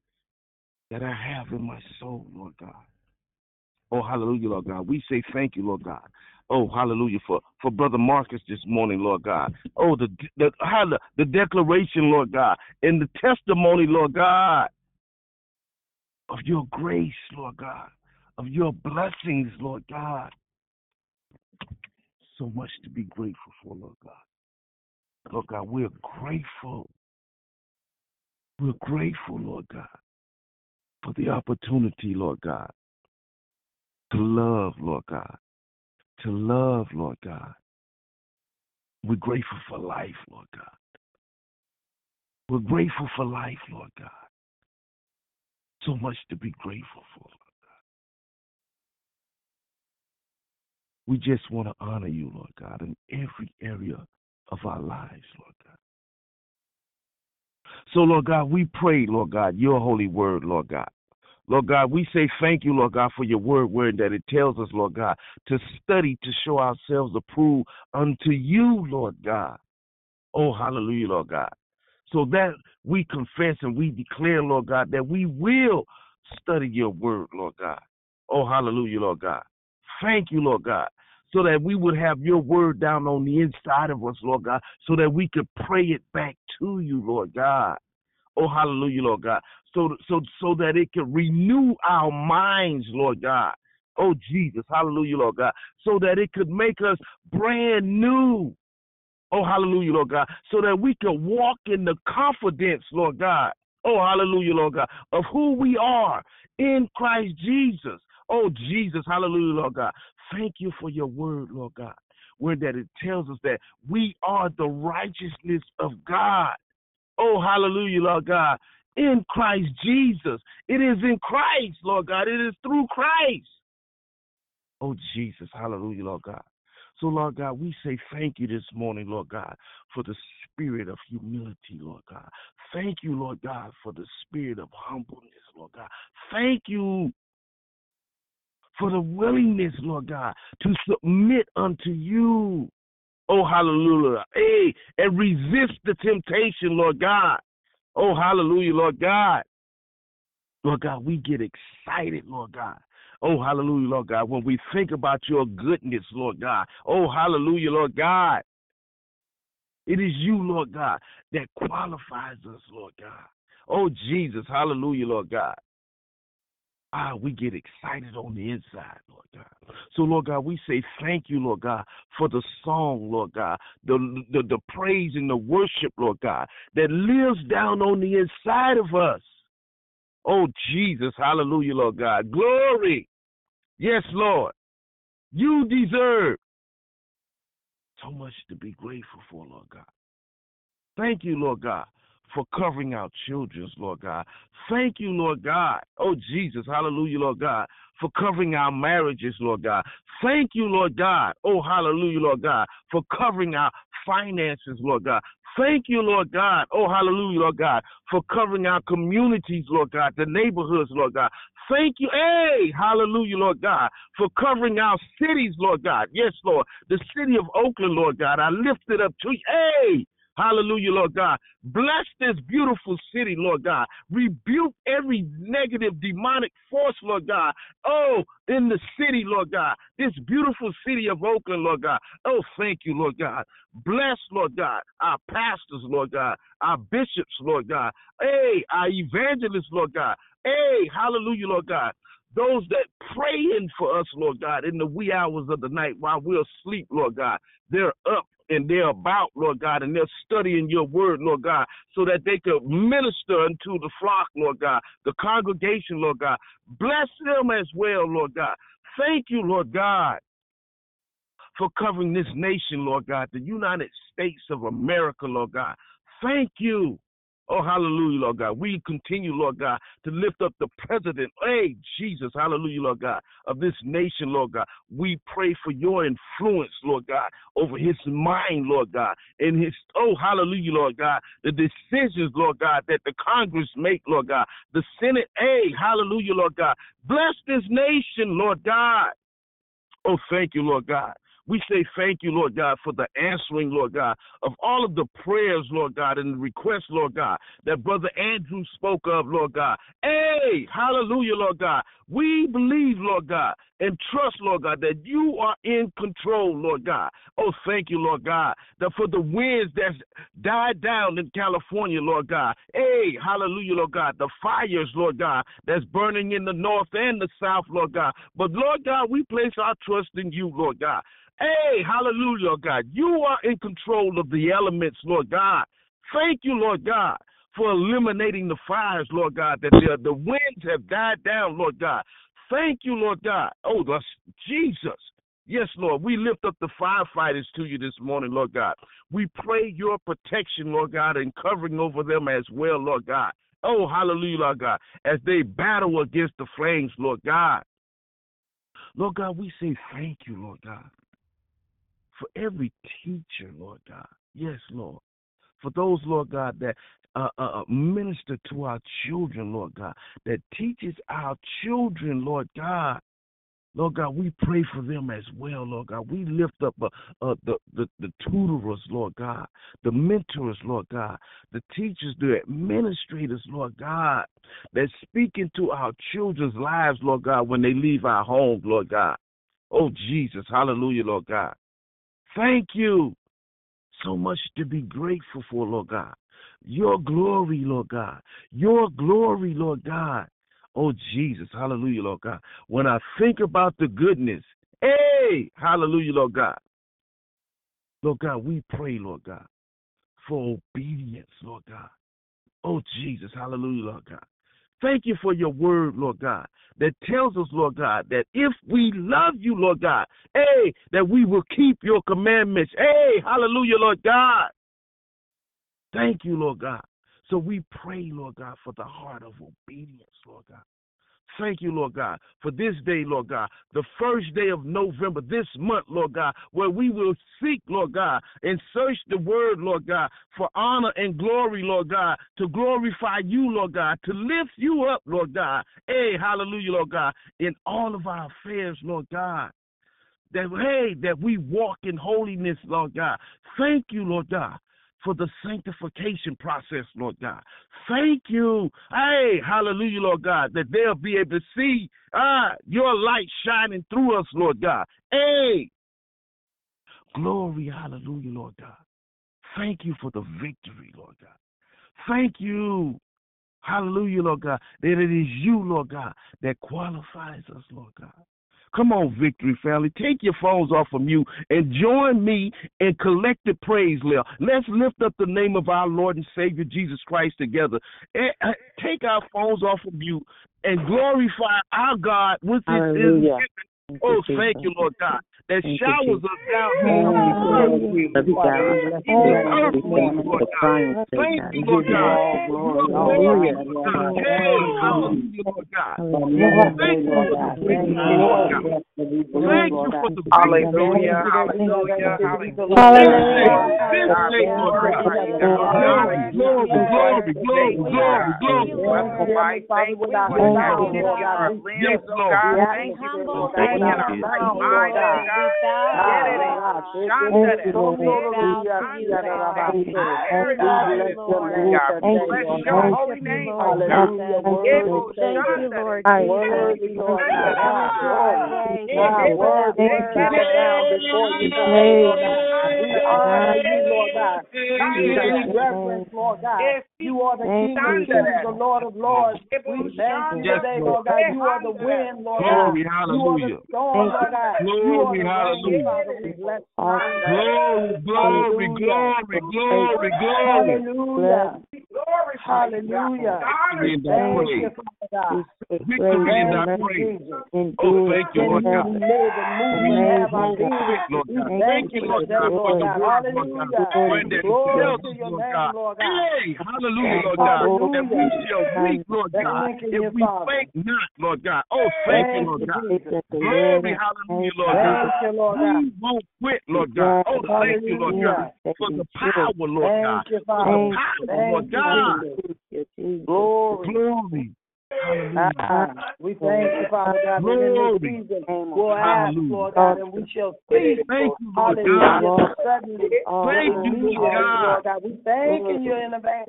that I have in my soul, Lord God. Oh, hallelujah, Lord God. We say thank you, Lord God. Oh, hallelujah for, for Brother Marcus this morning, Lord God. Oh, the the the, the declaration, Lord God, and the testimony, Lord God, of your grace, Lord God, of your blessings, Lord God so much to be grateful for, Lord God. Lord God, we're grateful. We're grateful, Lord God, for the opportunity, Lord God, to love, Lord God, to love, Lord God. We're grateful for life, Lord God. We're grateful for life, Lord God. So much to be grateful for, Lord God. We just want to honor you, Lord God, in every area of our lives, Lord God. So, Lord God, we pray, Lord God, your holy word, Lord God. Lord God, we say thank you, Lord God, for your word, word that it tells us, Lord God, to study to show ourselves approved unto you, Lord God. Oh, hallelujah, Lord God. So that we confess and we declare, Lord God, that we will study your word, Lord God. Oh, hallelujah, Lord God. Thank you, Lord God, so that we would have your word down on the inside of us, Lord God, so that we could pray it back to you, Lord God. Oh, hallelujah, Lord God. So, so, so that it can renew our minds, Lord God. Oh, Jesus, hallelujah, Lord God. So that it could make us brand new. Oh, hallelujah, Lord God. So that we can walk in the confidence, Lord God. Oh, hallelujah, Lord God, of who we are in Christ Jesus. Oh, Jesus, hallelujah, Lord God. Thank you for your word, Lord God, where that it tells us that we are the righteousness of God. Oh, hallelujah, Lord God. In Christ Jesus. It is in Christ, Lord God. It is through Christ. Oh, Jesus. Hallelujah, Lord God. So, Lord God, we say thank you this morning, Lord God, for the spirit of humility, Lord God. Thank you, Lord God, for the spirit of humbleness, Lord God. Thank you for the willingness, Lord God, to submit unto you. Oh, hallelujah. Hey, and resist the temptation, Lord God. Oh, hallelujah, Lord God. Lord God, we get excited, Lord God. Oh, hallelujah, Lord God, when we think about your goodness, Lord God. Oh, hallelujah, Lord God. It is you, Lord God, that qualifies us, Lord God. Oh, Jesus, hallelujah, Lord God ah, we get excited on the inside, Lord God. So, Lord God, we say thank you, Lord God, for the song, Lord God, the, the, the praise and the worship, Lord God, that lives down on the inside of us. Oh, Jesus, hallelujah, Lord God. Glory. Yes, Lord. You deserve so much to be grateful for, Lord God. Thank you, Lord God, for covering our children, Lord God. Thank you, Lord God. Oh, Jesus, hallelujah, Lord God, for covering our marriages, Lord God. Thank you, Lord God. Oh, hallelujah, Lord God, for covering our finances, Lord God. Thank you, Lord God. Oh, hallelujah, Lord God, for covering our communities, Lord God, the neighborhoods, Lord God. Thank you, hey, hallelujah, Lord God, for covering our cities, Lord God. Yes, Lord, the city of Oakland, Lord God. I lift it up to you. Hey, Hallelujah, Lord God. Bless this beautiful city, Lord God. Rebuke every negative demonic force, Lord God. Oh, in the city, Lord God. This beautiful city of Oakland, Lord God. Oh, thank you, Lord God. Bless, Lord God, our pastors, Lord God, our bishops, Lord God. Hey, our evangelists, Lord God. Hey, hallelujah, Lord God. those that praying for us, Lord God, in the wee hours of the night while we're asleep, Lord God. They're up and they're about, Lord God, and they're studying your word, Lord God, so that they could minister unto the flock, Lord God, the congregation, Lord God. Bless them as well, Lord God. Thank you, Lord God, for covering this nation, Lord God, the United States of America, Lord God. Thank you. Oh, hallelujah, Lord God. We continue, Lord God, to lift up the president. Hey, Jesus, hallelujah, Lord God, of this nation, Lord God. We pray for your influence, Lord God, over his mind, Lord God, and his, oh, hallelujah, Lord God, the decisions, Lord God, that the Congress make, Lord God, the Senate, hey, hallelujah, Lord God. Bless this nation, Lord God. Oh, thank you, Lord God. We say thank you, Lord God, for the answering, Lord God, of all of the prayers, Lord God, and the requests, Lord God, that Brother Andrew spoke of, Lord God. Hey, hallelujah, Lord God. We believe, Lord God, and trust, Lord God, that you are in control, Lord God. Oh, thank you, Lord God, that for the winds that's died down in California, Lord God. Hey, hallelujah, Lord God. The fires, Lord God, that's burning in the north and the south, Lord God. But, Lord God, we place our trust in you, Lord God. Hey, hallelujah, Lord God. You are in control of the elements, Lord God. Thank you, Lord God, for eliminating the fires, Lord God, that the, the winds have died down, Lord God. Thank you, Lord God. Oh, Jesus. Yes, Lord. We lift up the firefighters to you this morning, Lord God. We pray your protection, Lord God, and covering over them as well, Lord God. Oh, hallelujah, Lord God, as they battle against the flames, Lord God. Lord God, we say thank you, Lord God for every teacher, Lord God. Yes, Lord. For those, Lord God, that uh, uh, minister to our children, Lord God, that teaches our children, Lord God. Lord God, we pray for them as well, Lord God. We lift up uh, uh, the, the the tutorers, Lord God, the mentors, Lord God, the teachers, the administrators, Lord God, that speak into our children's lives, Lord God, when they leave our homes, Lord God. Oh, Jesus, hallelujah, Lord God. Thank you. So much to be grateful for, Lord God. Your glory, Lord God. Your glory, Lord God. Oh, Jesus. Hallelujah, Lord God. When I think about the goodness, hey, hallelujah, Lord God. Lord God, we pray, Lord God, for obedience, Lord God. Oh, Jesus. Hallelujah, Lord God. Thank you for your word, Lord God, that tells us, Lord God, that if we love you, Lord God, hey, that we will keep your commandments. Hey, hallelujah, Lord God. Thank you, Lord God. So we pray, Lord God, for the heart of obedience, Lord God. Thank you, Lord God, for this day, Lord God, the first day of November, this month, Lord God, where we will seek, Lord God, and search the word, Lord God, for honor and glory, Lord God, to glorify you, Lord God, to lift you up, Lord God. Hey, hallelujah, Lord God, in all of our affairs, Lord God. That, hey, that we walk in holiness, Lord God. Thank you, Lord God for the sanctification process, Lord God. Thank you. Hey, hallelujah, Lord God, that they'll be able to see ah, your light shining through us, Lord God. Hey, glory, hallelujah, Lord God. Thank you for the victory, Lord God. Thank you. Hallelujah, Lord God, that it is you, Lord God, that qualifies us, Lord God. Come on, Victory Family. Take your phones off of mute and join me in collective praise, Lil. Let's lift up the name of our Lord and Savior Jesus Christ together. Eh, eh, take our phones off of mute and glorify our God with his. Oh, thank you, Lord God. That Thank you, showers Jesus. us down Love you, God. We bless you, God. Thank you for the triumph, Thank God. you, We Lord give you God. all glory, You are all glorious, honor, Lord God. Lord God. Hey, hallelujah, Lord God. Hallelujah, Thank you for Lord the God. victory, Thank you, Lord Lord. God. Yes, we believe, Thank you Lord for God. the victory. Hallelujah, Hallelujah. hallelujah, This hallelujah. day, Hallelujah. this God, day, we Lord God. glorify you, God. We honor Glory, you, glory, Jesus, glory, this glory, day, oh glory, God. glory. Wonderful life. Thank you for the activities of our Yes, limbs, oh Lord. God. We Thank you atmosphere, for Lord God, staying in without our you, right Lord mind, oh God. God. Ah, Yedede, Lord God. shandede, Thank you, Lord. mede, We shandede. bless There is your something, name God. We today, bless Lord your God. holy name, oh God. Hallelujah. Worthy Ebo, Savior. shandede, Worthy, Lord God. Ah, glory. Yeah, Ah, yeah, worthy. We bow down before you Lord God. We honor you, Lord God. We Lord God. You are the King the Lord of Lords. We thank you today, Lord God. You are the wind, Lord God. Glory, You are hallelujah. the storm, Lord God. You are Glory, the rain, hallelujah. Father. We bless you. Glory, glory, glory, glory, glory. Hallelujah. Hallelujah. Victory in thy Thank you, praise. Father God. Victory in thy oh, Thank you, praise. Jesus. Oh, thank you, Lord In God. you we live and move and have our being. thank you, Lord We God. thank Thank you you, Lord today, God, for Lord the word, Lord God. Hallelujah. When that Glory tells to us, your Lord name, God, Lord God. hey, hallelujah, Lord God, that we Hallelujah. shall reap, Lord God, Thank you, if we Father. faint not, Lord God. Oh, thank you, Thank Lord you, God. Jesus. Glory, hallelujah, Lord God. Thank you, Lord God. We won't quit, Lord God. Oh, thank you, Lord God, for the power, Lord God. For the power, Lord God. Glory. Glory. Ah, we thank you, Father God, that in this season we'll ask, Hallelujah. Lord God, and we shall see. Thank you, Lord Hallelujah. God. Suddenly, Thank you, Lord God. We thanking you in advance.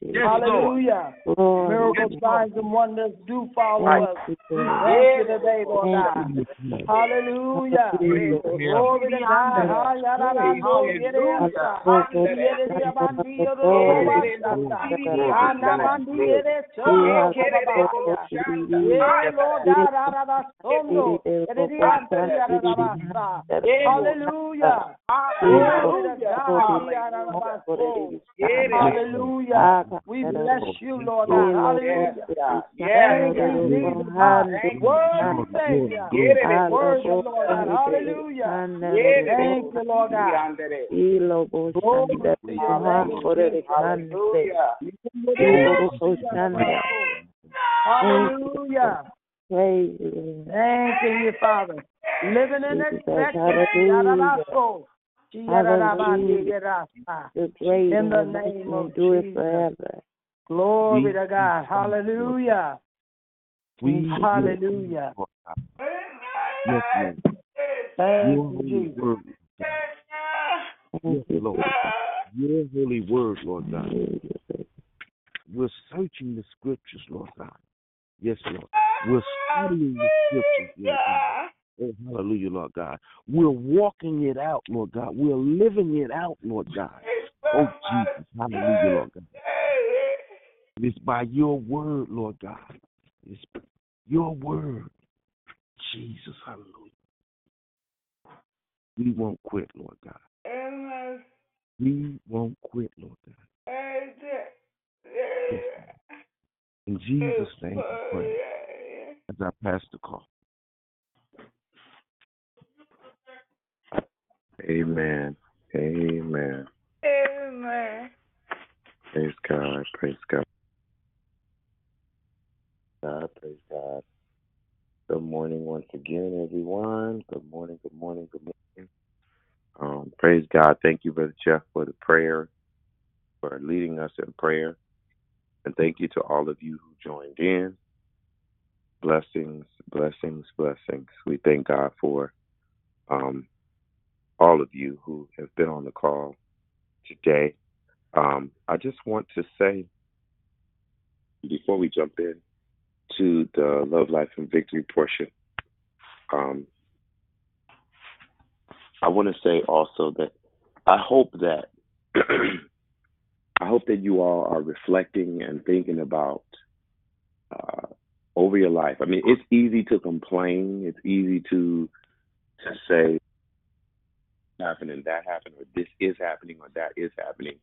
Yes, Lord. Hallelujah. Miracles, Yes, signs, and wonders do follow Thank us. We thank you today, Lord God. Hallelujah. Glory to God. Ha, Ah, ah. Hallelujah. Glory to God. Ya, da, da, ba, so. Hallelujah. We bless you, Lord Hallelujah. Thank you, Jesus. Word Savior. Word, Lord God. Hallelujah. Thank you, Lord God. Glory to your name, Hallelujah. Thank you, Father. Living in expectancy. Yadadaso. Yadadabandiyadasa. In the name of Jesus. Glory to God. Hallelujah. We Hallelujah. Yes, Lord. Thank Your you, holy Jesus. word, Yes, Lord. Your holy word, Lord God. We're searching the scriptures, Lord God. Yes, Lord. We're studying the scriptures, Lord God. Oh, hallelujah, Lord God. We're walking it out, Lord God. We're living it out, Lord God. Oh, Jesus. Hallelujah, Lord God. It's by your word, Lord God. It's your word. Jesus, hallelujah. We won't quit, Lord God. We won't quit, Lord God. In Jesus' name, I pray. As I pass the call. Amen. Amen. Amen. Praise God. Praise God. God, praise God. Good morning once again, everyone. Good morning, good morning, good morning. Um, praise God. Thank you, Brother Jeff, for the prayer, for leading us in prayer. And thank you to all of you who joined in. Blessings, blessings, blessings. We thank God for um, all of you who have been on the call today. Um, I just want to say, before we jump in to the Love, Life, and Victory portion, um, I want to say also that I hope that I hope that you all are reflecting and thinking about uh, over your life. I mean, it's easy to complain. It's easy to to say happening, that happened, or this is happening, or that is happening,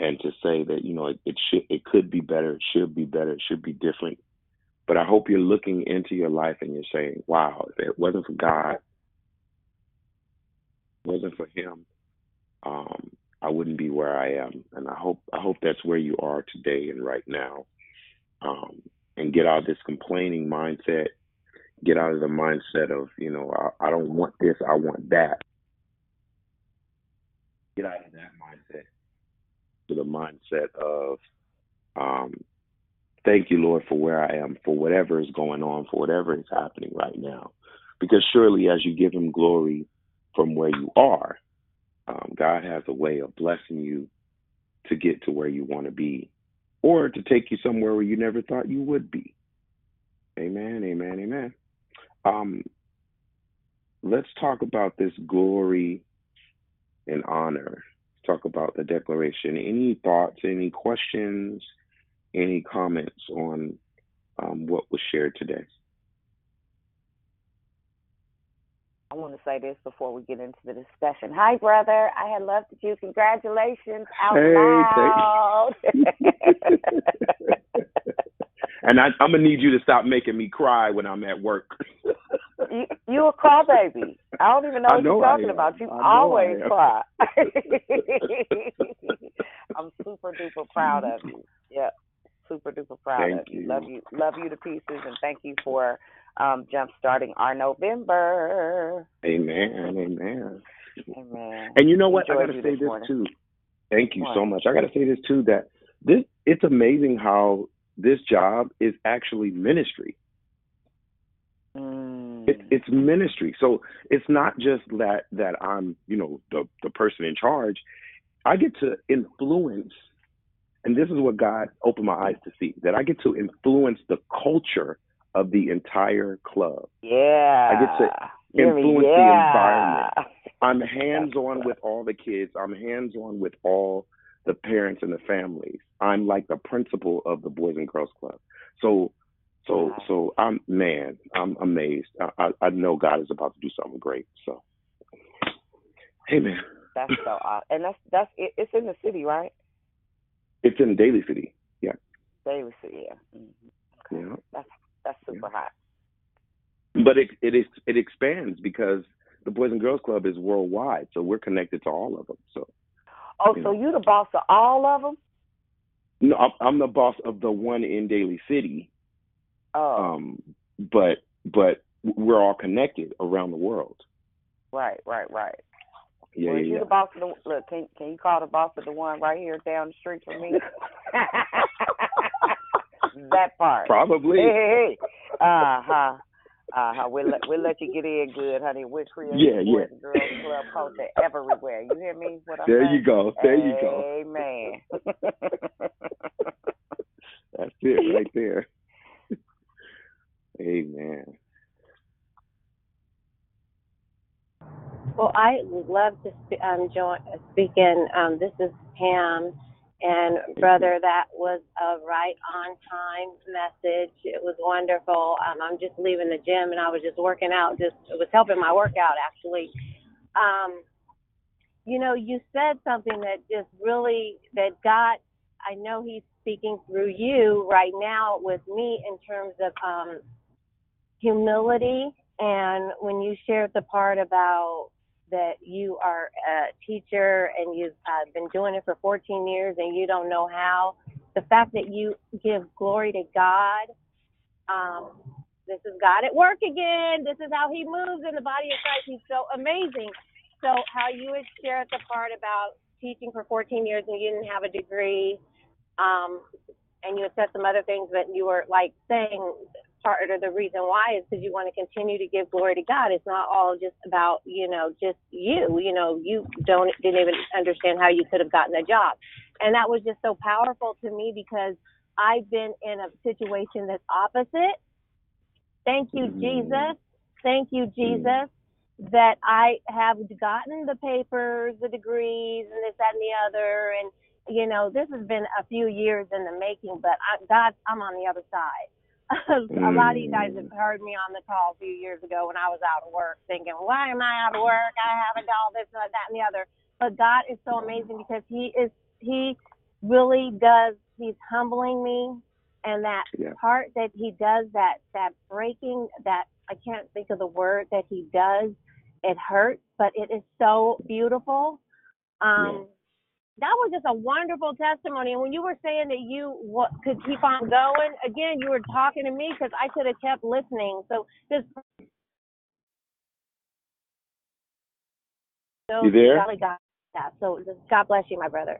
and to say that you know it, it should, it could be better, it should be better, it should be different. But I hope you're looking into your life and you're saying, "Wow, if it wasn't for God, wasn't for Him, um, I wouldn't be where I am." And I hope I hope that's where you are today and right now. Um, and get out of this complaining mindset. Get out of the mindset of you know I, I don't want this, I want that. Get out of that mindset to the mindset of um, thank you, Lord, for where I am, for whatever is going on, for whatever is happening right now. Because surely as you give Him glory from where you are, um, God has a way of blessing you to get to where you want to be or to take you somewhere where you never thought you would be. Amen, amen, amen. Um, let's talk about this glory and honor. talk about the declaration. Any thoughts, any questions, any comments on um, what was shared today? I want to say this before we get into the discussion. Hi, brother. I had loved you. Congratulations out Hey, loud. and I, I'm gonna need you to stop making me cry when I'm at work. you, you a crybaby. I don't even know what know you're talking about. You always cry. I'm super duper proud of you. Yep. Super duper proud Thank of you. you. Love you love you to pieces and thank you for um jump starting our November. Amen. Amen. Amen. And you know what? I gotta say this morning. too. Thank you so much. I gotta say this too that this it's amazing how this job is actually ministry. Mm. It, it's ministry. So it's not just that that I'm, you know, the the person in charge. I get to influence, and this is what God opened my eyes to see that I get to influence the culture of the entire club. Yeah. I get to influence the environment. I'm hands on with all the kids. I'm hands on with all the parents and the families. I'm like the principal of the Boys and Girls Club. So, so, Wow. so I'm man. I'm amazed. I, I, I know God is about to do something great. So, hey, Amen. That's so awesome. And that's that's it, it's in the city, right? It's in Daly City. Yeah, Daly City, yeah. hmm yeah. That's that's super hot. But it it is it expands because the Boys and Girls Club is worldwide. So we're connected to all of them. So Oh, You so know. you the boss of all of them? no, I'm, I'm the boss of the one in Daly City. Oh, um, but but we're all connected around the world. right, right, right. Yeah, well, yeah, you yeah. the boss of the look? Can can you call the boss of the one right here down the street from me? that part. Probably. Hey, hey, hey. Uh huh. Uh huh. We'll let we'll let you get in good, honey. We're creating Yeah, yeah. Girls Club culture everywhere. You hear me? What I'm There saying? you go. There you go. Amen. That's it right there. Amen. Well, I would love to sp- um, join, speak in. Um, this is Pam. And, brother, that was a right on time message. It was wonderful. Um, I'm just leaving the gym and I was just working out. Just It was helping my workout, actually. Um, you know, you said something that just really, that God, I know He's speaking through you right now with me in terms of um, humility. And when you shared the part about that you are a teacher and you've uh, been doing it for 14 years and you don't know how, the fact that you give glory to God, um, this is God at work again. This is how He moves in the body of Christ. He's so amazing. So, how you had shared the part about teaching for 14 years and you didn't have a degree, um, and you had said some other things, but you were like saying part of the reason why is because you want to continue to give glory to God. It's not all just about you know just you. You know you don't didn't even understand how you could have gotten a job, and that was just so powerful to me because I've been in a situation that's opposite. Thank you, mm-hmm. Jesus. Thank you, Jesus. That I have gotten the papers, the degrees, and this, that, and the other, and you know, this has been a few years in the making, but I, God, I'm on the other side. a lot of you guys have heard me on the call a few years ago when I was out of work, thinking, "Why am I out of work? I haven't done all this, and that, and the other." But God is so amazing because He is He really does. He's humbling me, and that Yeah. part that He does, that that breaking, that I can't think of the word that He does. It hurts, but it is so beautiful. Um, that was just a wonderful testimony. And when you were saying that you what, could keep on going, again, you were talking to me because I could have kept listening. So just so You there? God, that. So just God bless you, my brother.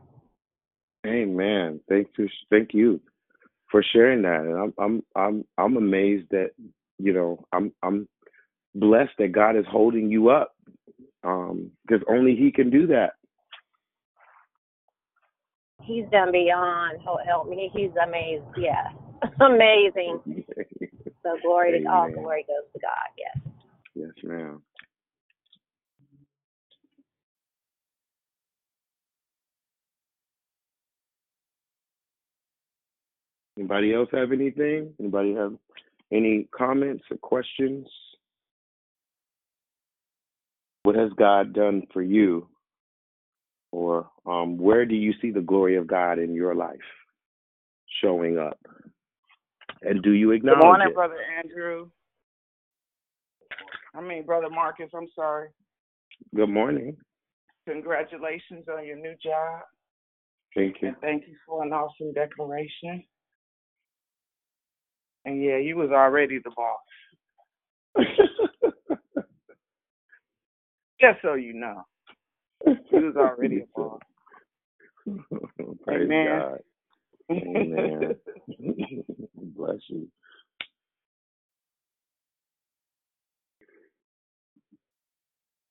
Amen. Thank you. Thank you for sharing that. And I'm I'm I'm I'm amazed that you know I'm I'm blessed that God is holding you up um because only He can do that he's done beyond help me. He's amazed. Yes, amazing. So glory Amen. to all glory goes to God. Yes. Yes, ma'am. Anybody else have anything? Anybody have any comments or questions? What has God done for you or um, where do you see the glory of God in your life showing up? And do you acknowledge Good morning, it? Brother Andrew. I mean, Brother Marcus, I'm sorry. Good morning. Congratulations on your new job. Thank you. And thank you for an awesome declaration. And yeah, you was already the boss. Just so you know. You was already a boss. Praise Amen. God. Amen. Bless you.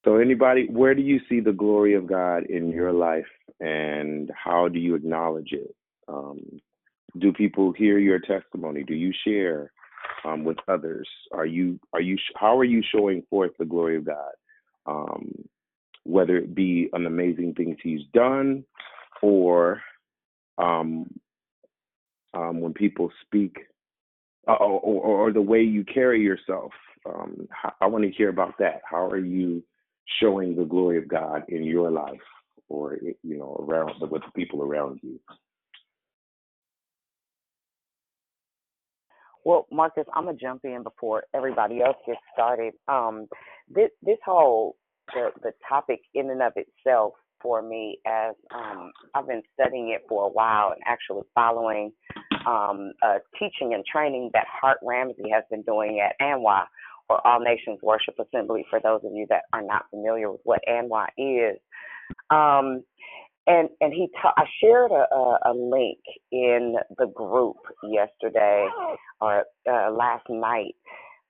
So, anybody, where do you see the glory of God in your life, and how do you acknowledge it? Um, do people hear your testimony? Do you share um, with others? Are you are you how are you showing forth the glory of God? Um, whether it be an amazing things He's done, or um, um, when people speak, uh, or, or, or the way you carry yourself. Um, I want to hear about that. How are you showing the glory of God in your life, or you know, around with the people around you? Well, Marcus, I'm gonna jump in before everybody else gets started. Um, this this whole the the topic in and of itself for me, as um, I've been studying it for a while and actually following um, a teaching and training that Hart Ramsey has been doing at ANWA or All Nations Worship Assembly. For those of you that are not familiar with what ANWA is, um, and and he ta- I shared a, a, a link in the group yesterday or uh, last night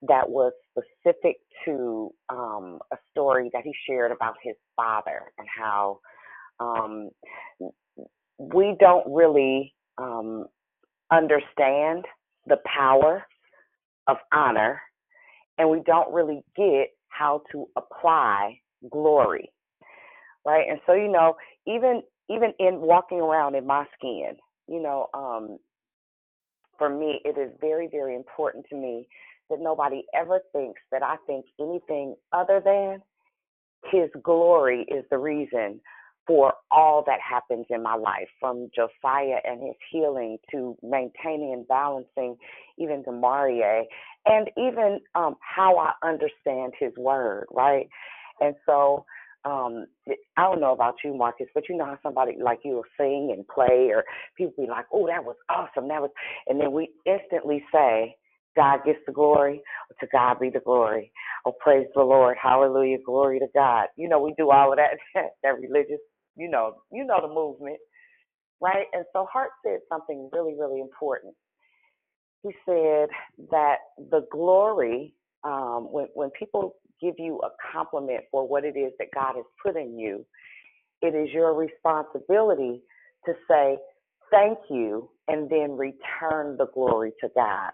that was specific to um, a story that he shared about his father and how um, we don't really um, understand the power of honor and we don't really get how to apply glory right? And so, you know, even even in walking around in my skin, you know, um, for me, it is very, very important to me that nobody ever thinks that I think anything other than His glory is the reason for all that happens in my life, from Josiah and his healing to maintaining and balancing, even to Marie, and even um, how I understand His word, right? And so, um, I don't know about you, Marcus, but you know how somebody like you will sing and play, or people be like, "Oh, that was awesome," that was, and then we instantly say, "God gets the glory, to God be the glory." Oh, praise the Lord, Hallelujah, glory to God. You know, we do all of that, that religious, you know, you know the movement, right? And so Hart said something really, really important. He said that the glory, um, when when people give you a compliment for what it is that God has put in you, it is your responsibility to say thank you and then return the glory to God.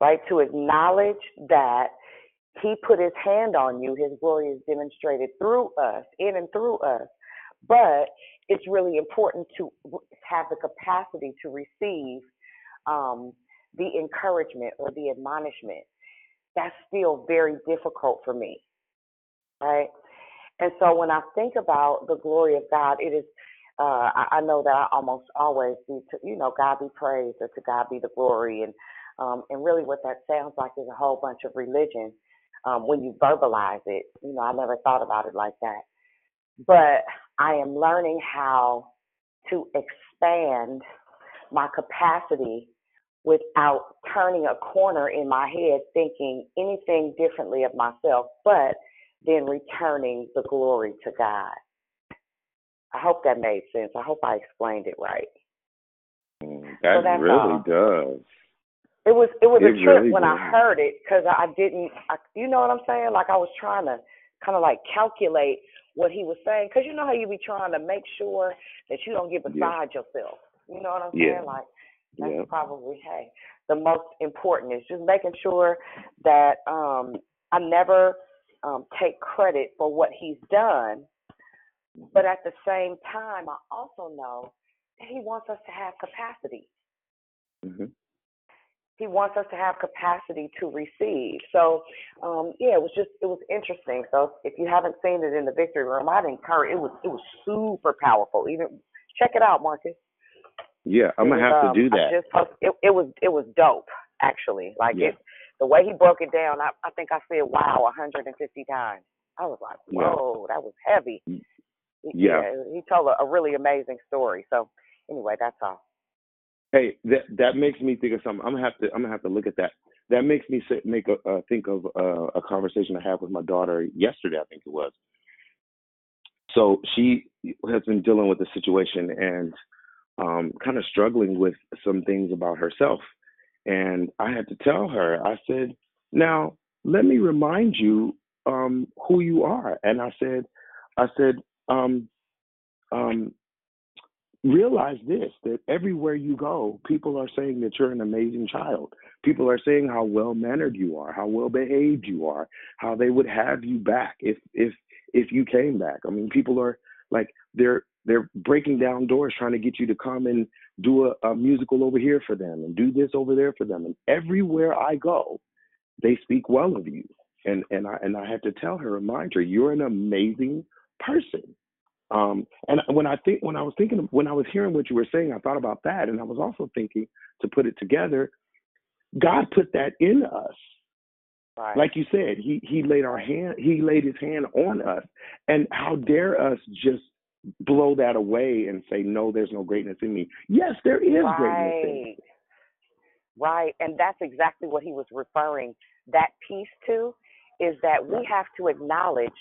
Right? To acknowledge that He put His hand on you, His glory is demonstrated through us, in and through us. But it's really important to have the capacity to receive um, the encouragement or the admonishment that's still very difficult for me, right? And so when I think about the glory of God, it is, uh, I, know that I almost always to, you know, God be praised or to God be the glory. And, um, and really what that sounds like is a whole bunch of religion um, when you verbalize it. You know, I never thought about it like that. But I am learning how to expand my capacity without turning a corner in my head thinking anything differently of myself, but then returning the glory to God. I hope that made sense. I hope I explained it right. Mm, That So really all. does. It was it was It a trip really when I heard it because I didn't. I, you know what I'm saying? Like I was trying to kind of like calculate what he was saying because you know how you be trying to make sure that you don't get Yeah. beside yourself. You know what I'm Yeah. saying? Like that's Yeah. probably hey the most important is just making sure that um I never um take credit for what he's done, but at the same time I also know that he wants us to have capacity. hmm He wants us to have capacity to receive. So, um, yeah, it was just it was interesting. So if you haven't seen it in the victory room, I'd encourage. It was it was super powerful. Even check it out, Marcus. Yeah, I'm gonna have to um, do I that. just post, it, it was it was dope actually. Like Yeah. it, the way he broke it down. I, I think I said wow 150 times. I was like, Yeah. whoa, that was heavy. He- Yeah. he told a, a really amazing story. So anyway, that's all. Hey, that that makes me think of something. I'm gonna have to I'm gonna have to look at that. That makes me say, make a uh, think of uh, a conversation I had with my daughter yesterday. I think it was. So she has been dealing with the situation and um, kind of struggling with some things about herself. And I had to tell her. I said, "Now let me remind you um, who you are." And I said, "I said, um, um, realize this that everywhere you go, people are saying that you're an amazing child. People are saying how well mannered you are, how well behaved you are, how they would have you back if if if you came back. I mean, people are like they're they're breaking down doors trying to get you to come and do a, a musical over here for them and do this over there for them. And everywhere I go, they speak well of you. And and I and I have to tell her, remind her, you're an amazing person. Um, and when I think when I was thinking when I was hearing what you were saying, I thought about that, and I was also thinking to put it together. God put that in us, Right. like you said. He he laid our hand, he laid his hand on us, and how dare us just blow that away and say, no, there's no greatness in me. Yes, there is greatness in me. Right. Right. And that's exactly what he was referring that piece to is that we have to acknowledge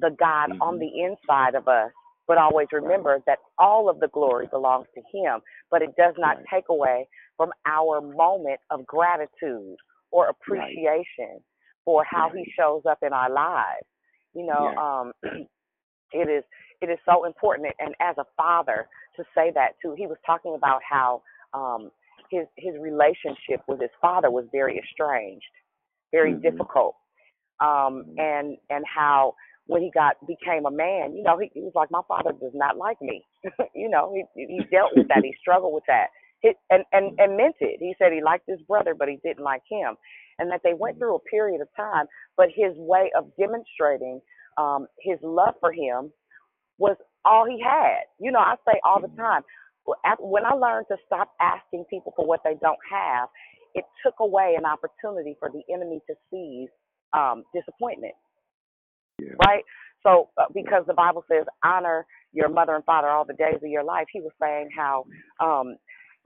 the God on the inside of us, but always remember that all of the glory belongs to him, but it does not take away from our moment of gratitude or appreciation for how he shows up in our lives. You know, um it is it is so important and as a father to say that too he was talking about how um his his relationship with his father was very estranged very difficult um and and how when he got became a man you know he, he was like my father does not like me. You know he he dealt with that. He struggled with that. He, and and and meant it. He said he liked his brother but he didn't like him. And that they went through a period of time but his way of demonstrating um his love for him was all he had. You know, I say all the time, when I learned to stop asking people for what they don't have, it took away an opportunity for the enemy to seize um, disappointment. Right? So, uh, because the Bible says, honor your mother and father all the days of your life, he was saying how um,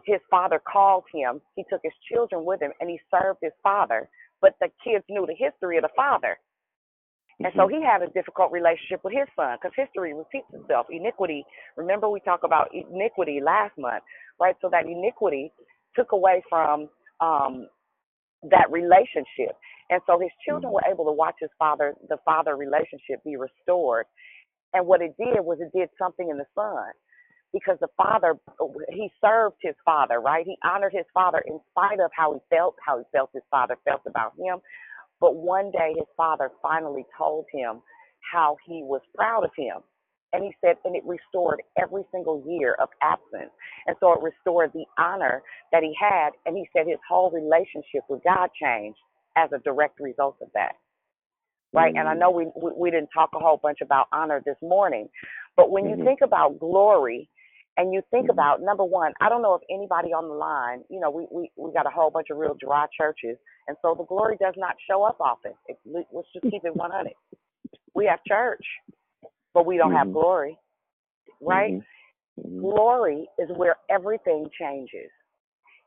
his father called him, he took his children with him, and he served his father, but the kids knew the history of the father. And so he had a difficult relationship with his son because history repeats itself. Iniquity, remember we talked about iniquity last month, right? So that iniquity took away from um, that relationship. And so his children mm-hmm. were able to watch his father, the father relationship be restored. And what it did was it did something in the son because the father, he served his father, right? He honored his father in spite of how he felt, how he felt his father felt about him. But one day his father finally told him how he was proud of him. And he said, and it restored every single year of absence. And so it restored the honor that he had. And he said his whole relationship with God changed as a direct result of that. Right? And I mm. know we, we we didn't talk a whole bunch about honor this morning, but when you mm-hmm. think about glory and you think mm-hmm. about number one, I don't know if anybody on the line, you know, we, we, we got a whole bunch of real dry churches, and so the glory does not show up often. It, let's just keep it 100. We have church, but we don't have mm-hmm. glory, right? Mm-hmm. Mm-hmm. Glory is where everything changes.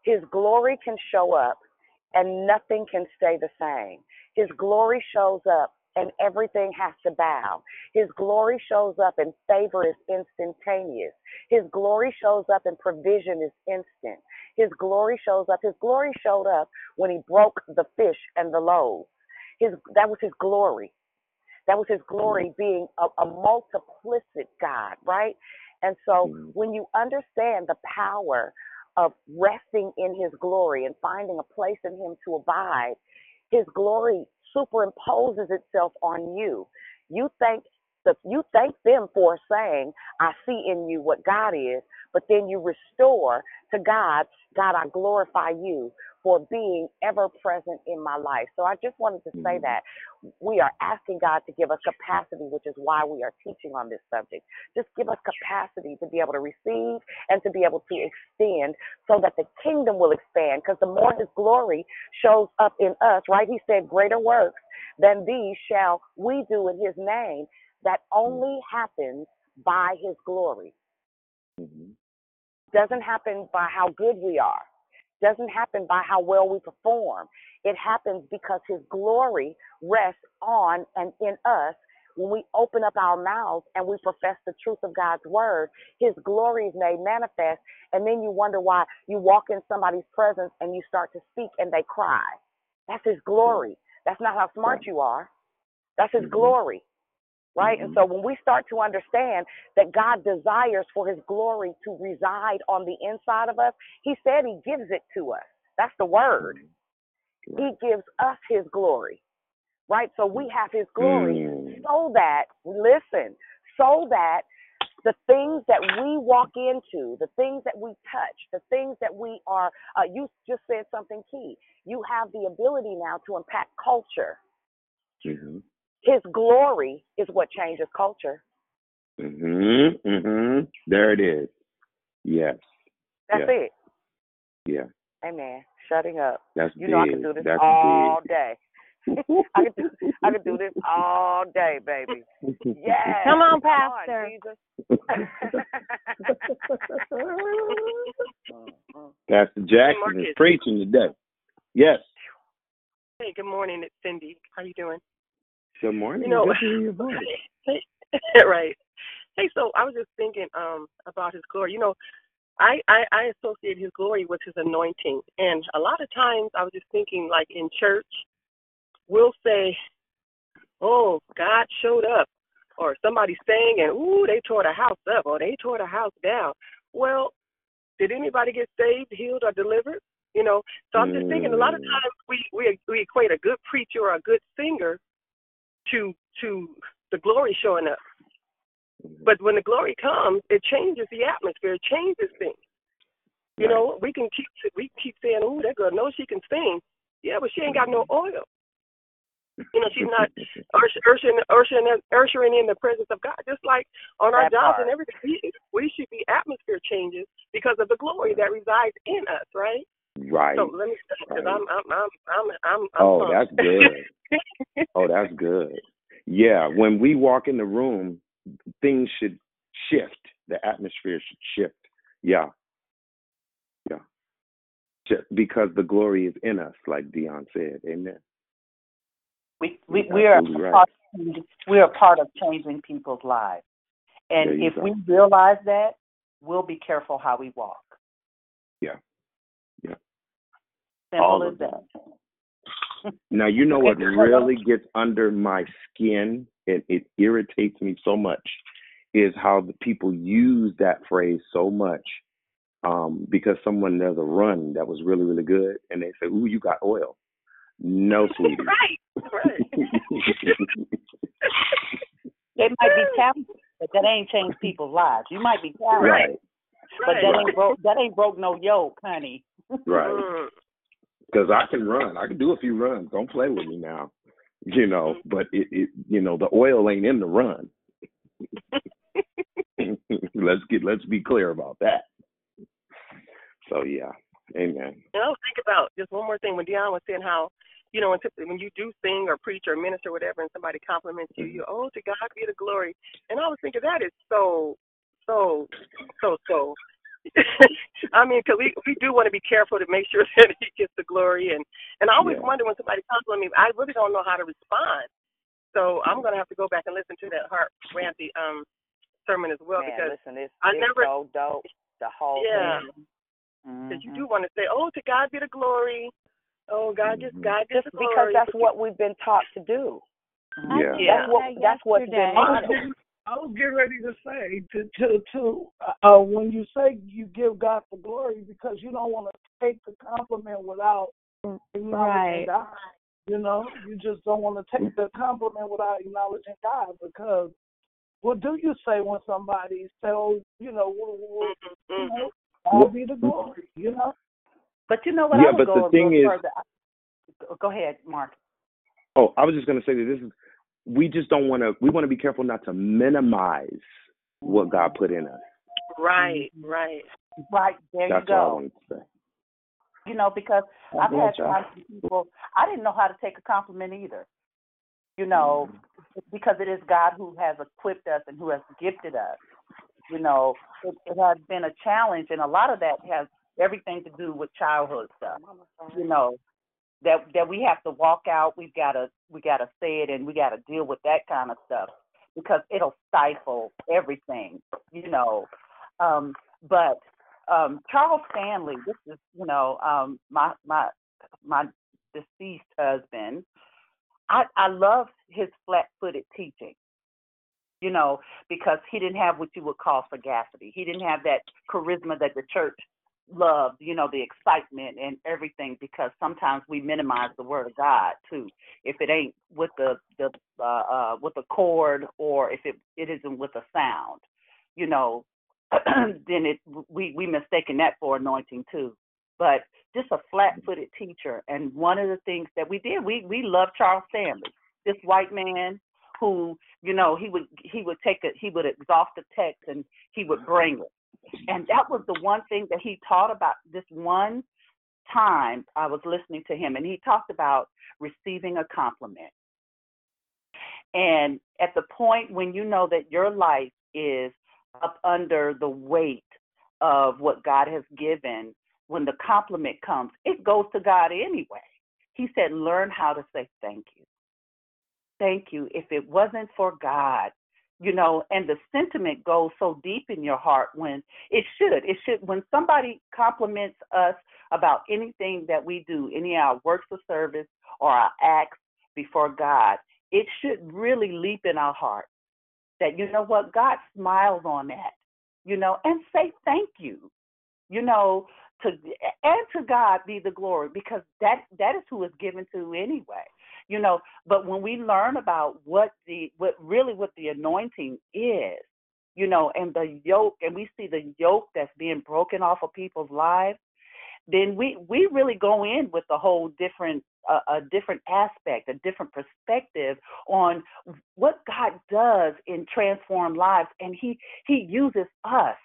His glory can show up and nothing can stay the same. His glory shows up and everything has to bow. His glory shows up and favor is instantaneous. His glory shows up and provision is instant. His glory shows up. His glory showed up when he broke the fish and the loaves. His that was his glory. That was his glory mm-hmm. being a, a multiplicit God, right? And so mm-hmm. when you understand the power of resting in his glory and finding a place in him to abide, his glory superimposes itself on you. You thank the you thank them for saying, I see in you what God is, but then you restore to God, God, I glorify you for being ever present in my life. So I just wanted to say mm-hmm. that we are asking God to give us capacity, which is why we are teaching on this subject. Just give us capacity to be able to receive and to be able to extend so that the kingdom will expand. Because the more his glory shows up in us, right? He said, Greater works than these shall we do in his name. That mm-hmm. only happens by his glory. Mm-hmm. Doesn't happen by how good we are. Doesn't happen by how well we perform. It happens because his glory rests on and in us when we open up our mouths and we profess the truth of God's word, his glory is made manifest. And then you wonder why you walk in somebody's presence and you start to speak and they cry. That's his mm-hmm. glory. That's not how smart you are. That's his mm-hmm. glory. Right? And mm-hmm. so when we start to understand that God desires for his glory to reside on the inside of us, he said he gives it to us. That's the word. Mm-hmm. He gives us his glory. Right? So we have his glory mm. so that, listen, so that the things that we walk into, the things that we touch, the things that we are, uh, you just said something key. You have the ability now to impact culture. Mm-hmm. His glory is what changes culture. Mhm. Mhm. There it is. Yes. That's yes. it. Yeah. Amen. Shutting up. That's you know I can do this That's all big. day. I can do I can do this all day, baby. Yes. Come on, Come Pastor. Jesus. Pastor Jackson is preaching today. Yes. Hey, good morning. It's Cindy. How you doing? Good morning. You know, Good to hear your voice. right. Hey, so I was just thinking um about His glory. You know, I, I I associate His glory with His anointing, and a lot of times I was just thinking, like in church, we'll say, "Oh, God showed up," or somebody sang, and "Ooh, they tore the house up," or "They tore the house down." Well, did anybody get saved, healed, or delivered? You know, so I'm just thinking a lot of Mm. times we we we equate a good preacher or a good singer to to the glory showing up. Mm-hmm. But when the glory comes, it changes the atmosphere, it changes things. You know, we can keep we keep saying, "Oh, that girl knows she can sing." Yeah, but she ain't got no mm-hmm. oil. You know, she's not ushering ushering ushering in the presence of God. Just like on our That jobs part. and everything, we, we should be atmosphere changes because of the glory that resides in us, right? Right. So let me because right. I'm I'm I'm I'm I'm, I'm Oh, pumped. that's good. Oh, that's good. Yeah, when we walk in the room, things should shift. The atmosphere should shift. Yeah. Yeah. Just because the glory is in us, like Dion said. Amen. We we You're we are right. part we are part of changing people's lives, and if go. we realize that, we'll be careful how we walk. Yeah. Yeah. Simple All as of that. Now you know what Okay, hold on. really gets under my skin and it irritates me so much is how the people use that phrase so much um, because someone does a run that was really really good and they say, "Ooh, you got oil." No, sweetie. right, right. They might be talented, but that ain't changed people's lives. You might be talented, Right. but that ain't broke that ain't broke no yoke, honey. Right. Because I can run. I can do a few runs. Don't play with me now. You know, mm-hmm. but it, it you know, the oil ain't in the run. let's get let's be clear about that. So yeah. Amen. And I was thinking about just one more thing when Dion was saying how, you know, when, when you do sing or preach or minister or whatever, and somebody compliments you, you mm-hmm. oh to God be the glory. And I was thinking that is so, so, so, so. I mean, because we we do want to be careful to make sure that He gets the glory, and and I always Yeah. wonder when somebody compliments me, I really don't know how to respond. So I'm gonna have to go back and listen to that Hart Ramsey um sermon as well Man, because listen, it's, I it's never so dope. The whole yeah. thing. Because you do want to say, "Oh, to God be the glory." Oh, God just God Just gets because glory. that's what we've been taught to do. Yeah. That's what that's what's been modeled. getting, I was getting ready to say to to to uh, uh, when you say you give God the glory because you don't want to take the compliment without acknowledging Right. God. You know, you just don't want to take the compliment without acknowledging God because what do you say when somebody say, oh, you know, well, well, you know, God be the glory, you know. But you know what? Yeah, I would but go the thing is- further. Go ahead, Mark. Oh, I was just going to say that this is, we just don't want to, we want to be careful not to minimize what God put in us. Right, right. Right there, That's you all I go. wanted to say. You know, because God I've had y'all. times people I didn't know how to take a compliment either. You know, mm-hmm. because it is God who has equipped us and who has gifted us. You know, it, it has been a challenge, and a lot of that has everything to do with childhood stuff. You know, that that we have to walk out. We've got to we got to say it, and we got to deal with that kind of stuff because it'll stifle everything. You know, um, but um, Charles Stanley, this is you know um, my my my deceased husband. I I love his flat-footed teaching. You know, because he didn't have what you would call sagacity. He didn't have that charisma that the church loved. You know, the excitement and everything. Because sometimes we minimize the word of God too. If it ain't with the the uh, uh, with the chord or if it it isn't with a sound, you know, then it we we mistaken that for anointing too. But just a flat-footed teacher, and one of the things that we did, we we loved Charles Stanley, this white man who you know he would he would take a he would exhaust the text and he would bring it, and that was the one thing that he taught about this one time I was listening to him, and he talked about receiving a compliment. And at the point when you know that your life is up under the weight of what God has given, when the compliment comes, it goes to God anyway. He said, learn how to say thank you. Thank you. If it wasn't for God, you know, and the sentiment goes so deep in your heart when it should. It should when somebody compliments us about anything that we do, any of our works of service or our acts before God, it should really leap in our heart that you know what God smiles on that, you know, and say thank you, you know, to and to God be the glory because that that is who is given to anyway, you know. But when we learn about what the what really what the anointing is, you know, and the yoke, and we see the yoke that's being broken off of people's lives, then we we really go in with a whole different uh, a different aspect, a different perspective on what God does in transform lives, and He He uses us.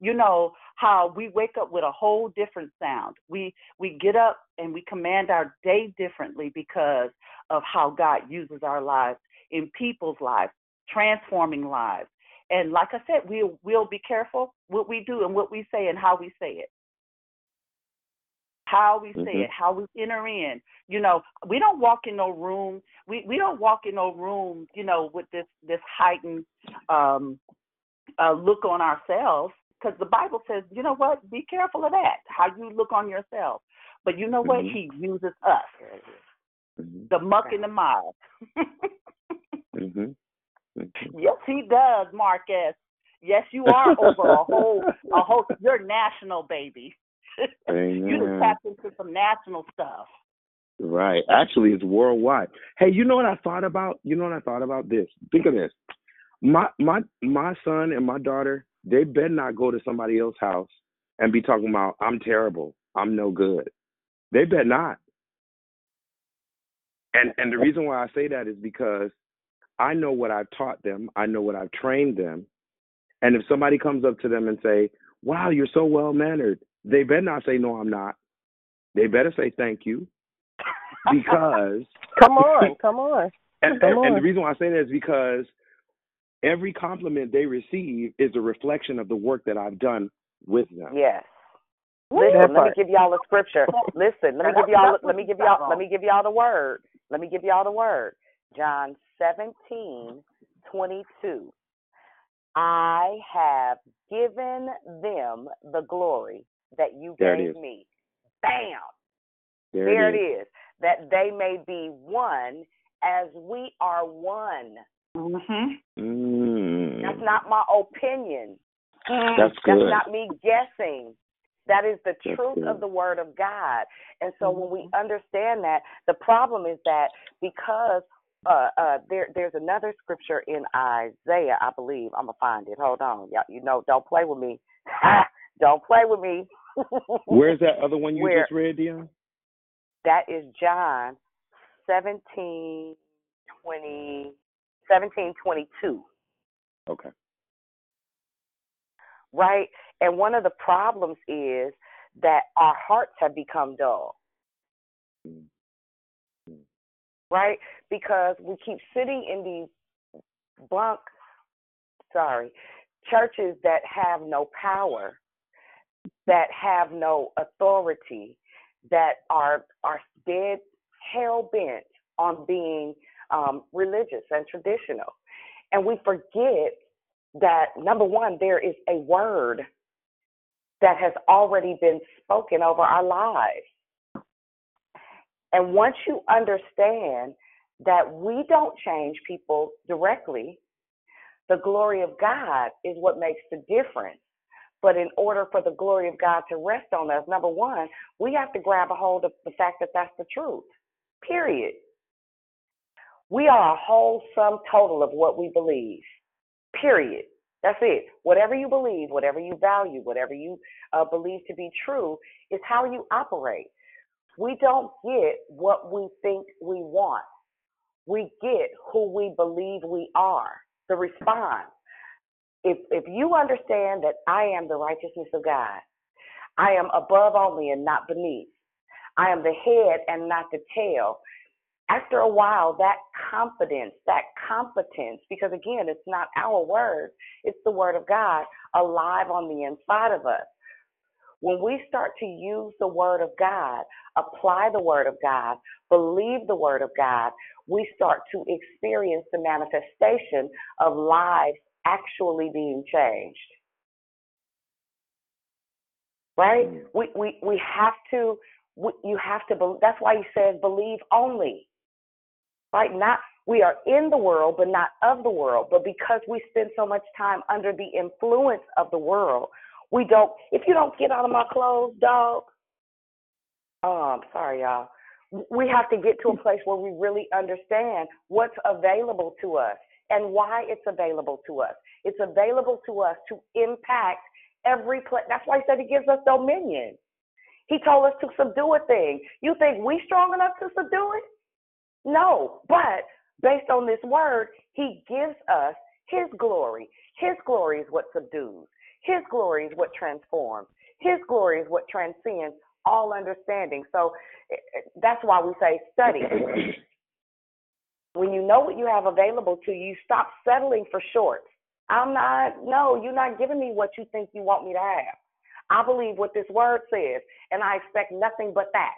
You know how we wake up with a whole different sound. We we get up and we command our day differently because of how God uses our lives in people's lives, transforming lives. And like I said, we'll we'll be careful what we do and what we say and how we say it how we say Mhm. it, how we enter in. You know, we don't walk in no room. We we don't walk in no room. You know, with this this heightened um, uh, look on ourselves, because the Bible says, you know what? Be careful of that. How you look on yourself. But you know what? Mhm. He uses us, Mhm. the muck and the mire. Mhm. Mhm. yes, he does, Marcus. Yes, you are over a whole a whole. You're national, baby. you just tapped into some national stuff. Right. Actually, it's worldwide. Hey, you know what I thought about? You know what I thought about this? Think of this. My my my son and my daughter, they better not go to somebody else's house and be talking about I'm terrible. I'm no good. They better not. And and the reason why I say that is because I know what I've taught them. I know what I've trained them. And if somebody comes up to them and say, "Wow, you're so well mannered," they better not say, "No, I'm not." They better say thank you because Come on, come on. and, Come and, and the reason why I say that is because every compliment they receive is a reflection of the work that I've done with them. Yes. Listen, let me give y'all a scripture. Listen, let me give y'all let me give y'all let me give y'all the word. Let me give y'all the word. John seventeen twenty two. I have given them the glory that you There gave me. Bam. There, There it is. it is. That they may be one as we are one. Mm-hmm. Mm. That's not my opinion. That's good. That's not me guessing. That is the That's truth good. of the word of God. And so when we understand that, the problem is that because uh, uh, there there's another scripture in Isaiah, I believe. I'm gonna find it. Hold on, y'all. You know, don't play with me. Don't play with me. Where's that other one you Where- just read, Dion? That is John 17, 20, 17, 22, Okay. right? And one of the problems is that our hearts have become dull, right? Because we keep sitting in these bunk, sorry, churches that have no power, that have no authority, that are are dead hell bent on being um, religious and traditional, and we forget that number one, there is a word that has already been spoken over our lives. And once you understand that we don't change people directly, the glory of God is what makes the difference. But in order for the glory of God to rest on us, number one, we have to grab a hold of the fact that that's the truth. Period. We are a whole sum total of what we believe. Period. That's it. Whatever you believe, whatever you value, whatever you uh, believe to be true is how you operate. We don't get what we think we want. We get who we believe we are. The response. If if you understand that I am the righteousness of God, I am above only and not beneath. I am the head and not the tail. After a while, that confidence, that competence, because again, it's not our word, it's the word of God alive on the inside of us. When we start to use the word of God, apply the word of God, believe the word of God, we start to experience the manifestation of lives actually being changed. Right? Mm. We we we have to we, you have to bel that's why he says believe only. Right? Not we are in the world but not of the world, but because we spend so much time under the influence of the world, we don't if you don't get out of my clothes, dog, Oh, I'm sorry, y'all. We have to get to a place where we really understand what's available to us and why it's available to us. It's available to us to impact every place. That's why he said he gives us dominion. He told us to subdue a thing. You think we strong enough to subdue it? No, but based on this word, he gives us his glory. His glory is what subdues. His glory is what transforms. His glory is what transcends all understanding. So eh, eh, that's why we say study. when you know what you have available to you, stop settling for short. I'm not, no, you're not giving me what you think you want me to have. I believe what this word says, and I expect nothing but that.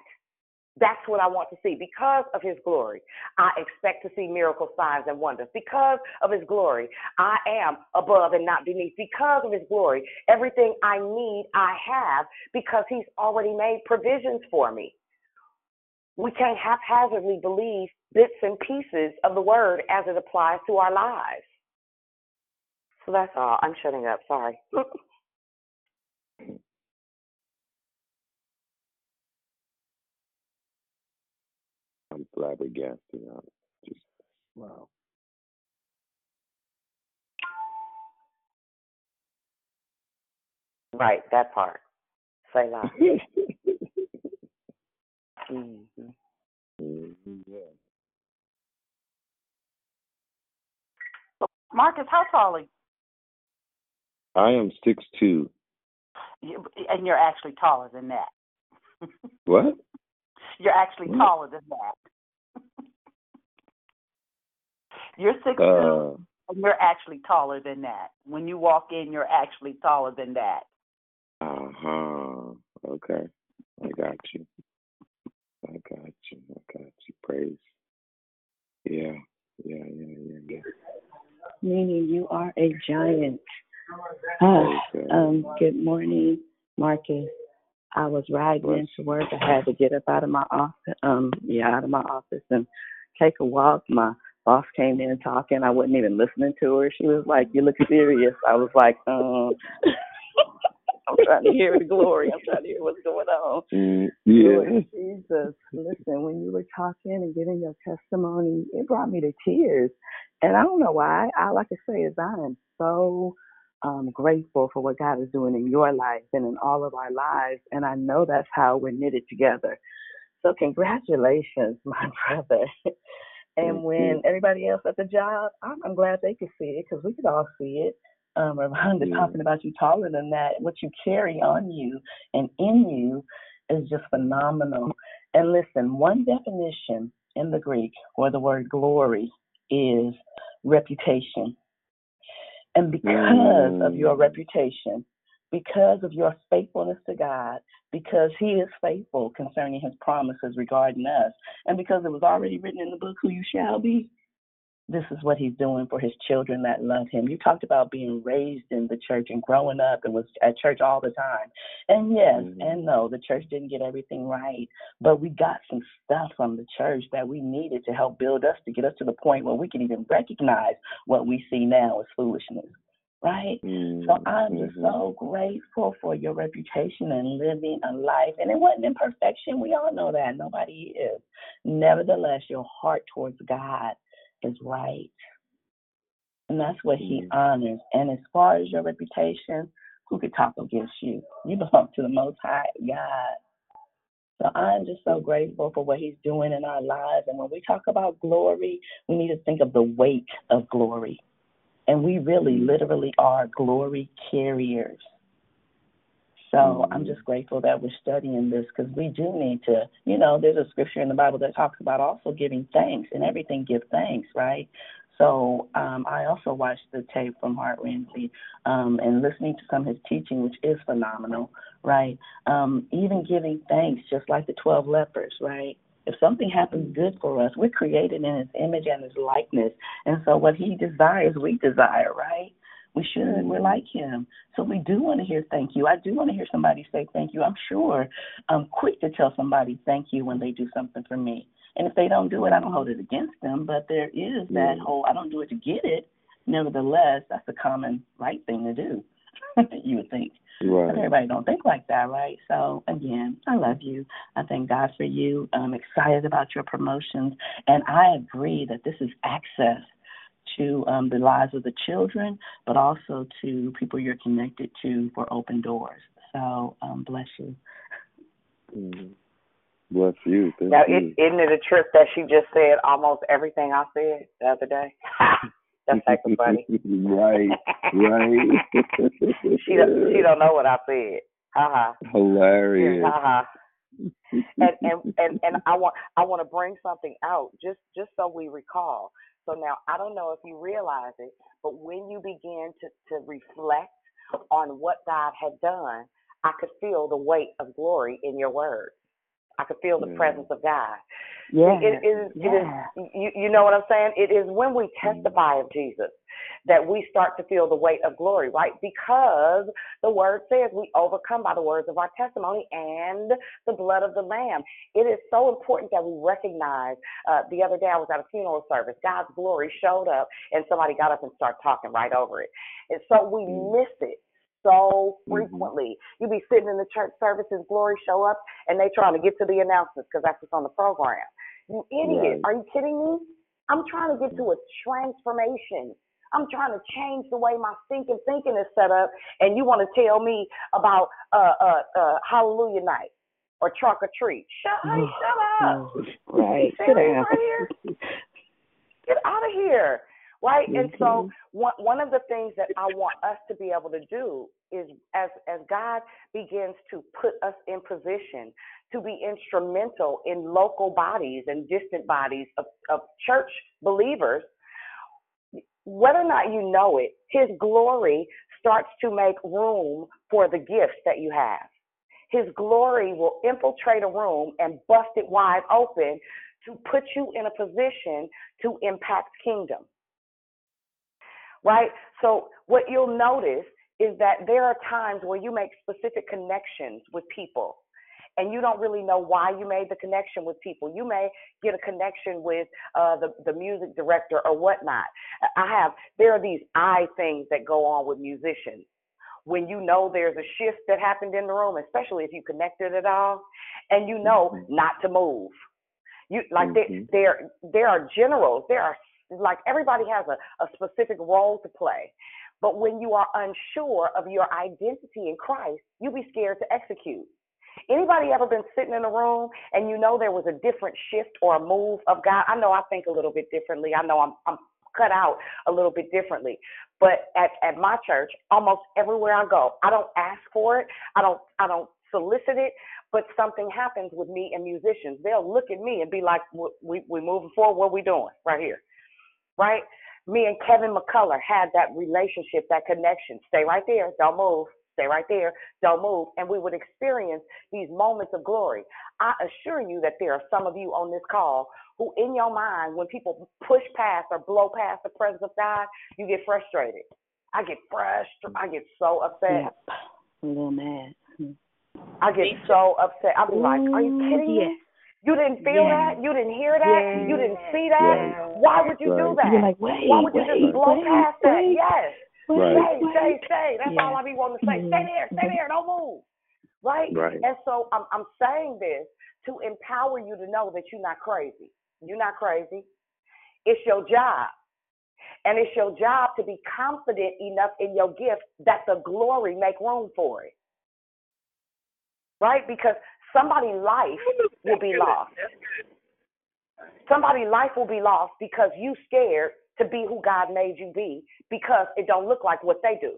That's what I want to see. Because of his glory, I expect to see miracle signs and wonders. Because of his glory, I am above and not beneath. Because of his glory, everything I need, I have because he's already made provisions for me. We can't haphazardly believe bits and pieces of the word as it applies to our lives. So that's all. I'm shutting up. Sorry. I'm flabbergasted. I'm just wow. right, that part. Say that. mm-hmm. yeah. Marcus, how tall are you? I am six two. you? And you're actually taller than that. What? You're actually What? taller than that. You're six two, Uh, and you're actually taller than that. When you walk in, you're actually taller than that. uh huh. Okay. I got you. I got you. I got you. Praise. Yeah. Yeah. Yeah. Yeah. Yeah. meaning you are a giant. Ah, Praise God. um, good morning, Marcus. I was riding Bless into work. I had to get up out of my office, um, yeah, out of my office and take a walk. My boss came in talking. I wasn't even listening to her. She was like, "You look serious." I was like, "Um, I'm trying to hear the glory. I'm trying to hear what's going on." Mm, yeah. Lord Jesus, listen, when you were talking and giving your testimony, it brought me to tears. And I don't know why. All I can say is I am so um, grateful for what God is doing in your life and in all of our lives. And I know that's how we're knitted together. So, congratulations, my brother. And when everybody else at the job, I'm, I'm glad they could see it because we could all see it. Um, Rhonda Yeah. talking about you taller than that. What you carry on you and in you is just phenomenal. And listen, one definition in the Greek for the word glory is reputation. And because of your Mm. reputation, because of your faithfulness to God, because He is faithful concerning His promises regarding us, and because it was already written in the book who you shall be, this is what He's doing for His children that love Him. You talked about being raised in the church and growing up and was at church all the time. And yes, mm-hmm. and no, the church didn't get everything right, but we got some stuff from the church that we needed to help build us to get us to the point where we can even recognize what we see now as foolishness right? So mm-hmm. I'm just mm-hmm. so grateful for your reputation and living a life. And it wasn't in perfection. We all know that. Nobody is. Nevertheless, your heart towards God is right. And that's what He mm-hmm. honors. And as far as your reputation, who could talk against you? You belong to the Most High God. So I'm just so grateful for what He's doing in our lives. And when we talk about glory, we need to think of the weight of glory. And we really literally are glory carriers. So I'm just grateful that we're studying this because we do need to, you know, there's a scripture in the Bible that talks about also giving thanks and everything give thanks, right? So um, I also watched the tape from Hart Ramsey um, and listening to some of his teaching, which is phenomenal, right? Um, even giving thanks, just like the 12 lepers, right? If something happens good for us, we're created in his image and his likeness. And so what he desires, we desire, right? We should. We're like him. So we do want to hear thank you. I do want to hear somebody say thank you. I'm sure I'm quick to tell somebody thank you when they do something for me. And if they don't do it, I don't hold it against them. But there is that whole I don't do it to get it. Nevertheless, that's a common right thing to do. you would think. But everybody don't think like that, right? So again, I love you. I thank God for you. I'm excited about your promotions, and I agree that this is access to um, the lives of the children, but also to people you're connected to for open doors. So um, bless you. Mhm. Bless you. Thank Now, you. it, isn't it a trip that she just said almost everything I said the other day? That's heckin' funny. right, right. she don't, she don't know what I said. Ha ha. Hilarious. Ha ha. Uh-huh. And and and and I want I want to bring something out just just so we recall. So now I don't know if you realize it, but when you begin to to reflect on what God had done, I could feel the weight of glory in your words. I could feel the Mm. presence of God. Yeah. It, it is, Yeah. it is you, you know what I'm saying? It is when we testify of Jesus that we start to feel the weight of glory, right? Because the word says we overcome by the words of our testimony and the blood of the Lamb. It is so important that we recognize. Uh, the other day I was at a funeral service. God's glory showed up, and somebody got up and started talking right over it. And so we miss it so frequently. You be sitting in the church services, glory show up, and they trying to get to the announcements because that's what's on the program. You idiot! Right. Are you kidding me? I'm trying to get to a transformation. I'm trying to change the way my thinking thinking is set up, and you want to tell me about uh uh uh Hallelujah night or trunk or treat? Shut, hey, shut up! Right. Sit down. right here. Get out of here. Right? And so mm-hmm. one one of the things that I want us to be able to do is as as God begins to put us in position to be instrumental in local bodies and distant bodies of, of church believers, whether or not you know it, his glory starts to make room for the gifts that you have. His glory will infiltrate a room and bust it wide open to put you in a position to impact kingdom. Right? So, what you'll notice is that there are times where you make specific connections with people and you don't really know why you made the connection with people. You may get a connection with uh, the the music director or whatnot. I have there are these eye things that go on with musicians when you know there's a shift that happened in the room, especially if you connected at all, and you know not to move. You like Mhm. there there there are generals. There are like everybody has a, a specific role to play. But when you are unsure of your identity in Christ, you be scared to execute. Anybody ever been sitting in a room and you know there was a different shift or a move of God? I know I think a little bit differently. I know I'm I'm cut out a little bit differently. But at, at my church, almost everywhere I go, I don't ask for it. I don't I don't solicit it, but something happens with me and musicians. They'll look at me and be like, "We we moving forward. What we doing right here?" Right? Me and Kevin McCullough had that relationship, that connection. Stay right there. Don't move. Stay right there. Don't move. And we would experience these moments of glory. I assure you that there are some of you on this call who, in your mind, when people push past or blow past the presence of God, you get frustrated. I get frustrated. I get so upset. Yep. A little mad. I get so upset. I'll be like, Are you kidding me? You didn't feel Yeah. that? You didn't hear that? You didn't see that? Right. Why would you do that? You're like, wait, Why would you wait, just blow wait, past that? Yes. Right. Stay, stay, stay. That's Yeah. all I be wanting to say. Stay Mhm. there, stay there, don't move. Right? Right. And so I'm I'm saying this to empower you to know that you're not crazy. You're not crazy. It's your job. And it's your job to be confident enough in your gift that the glory make room for it. Right? Because somebody's life will be lost. Somebody's life will be lost because you scared to be who God made you be because it don't look like what they do.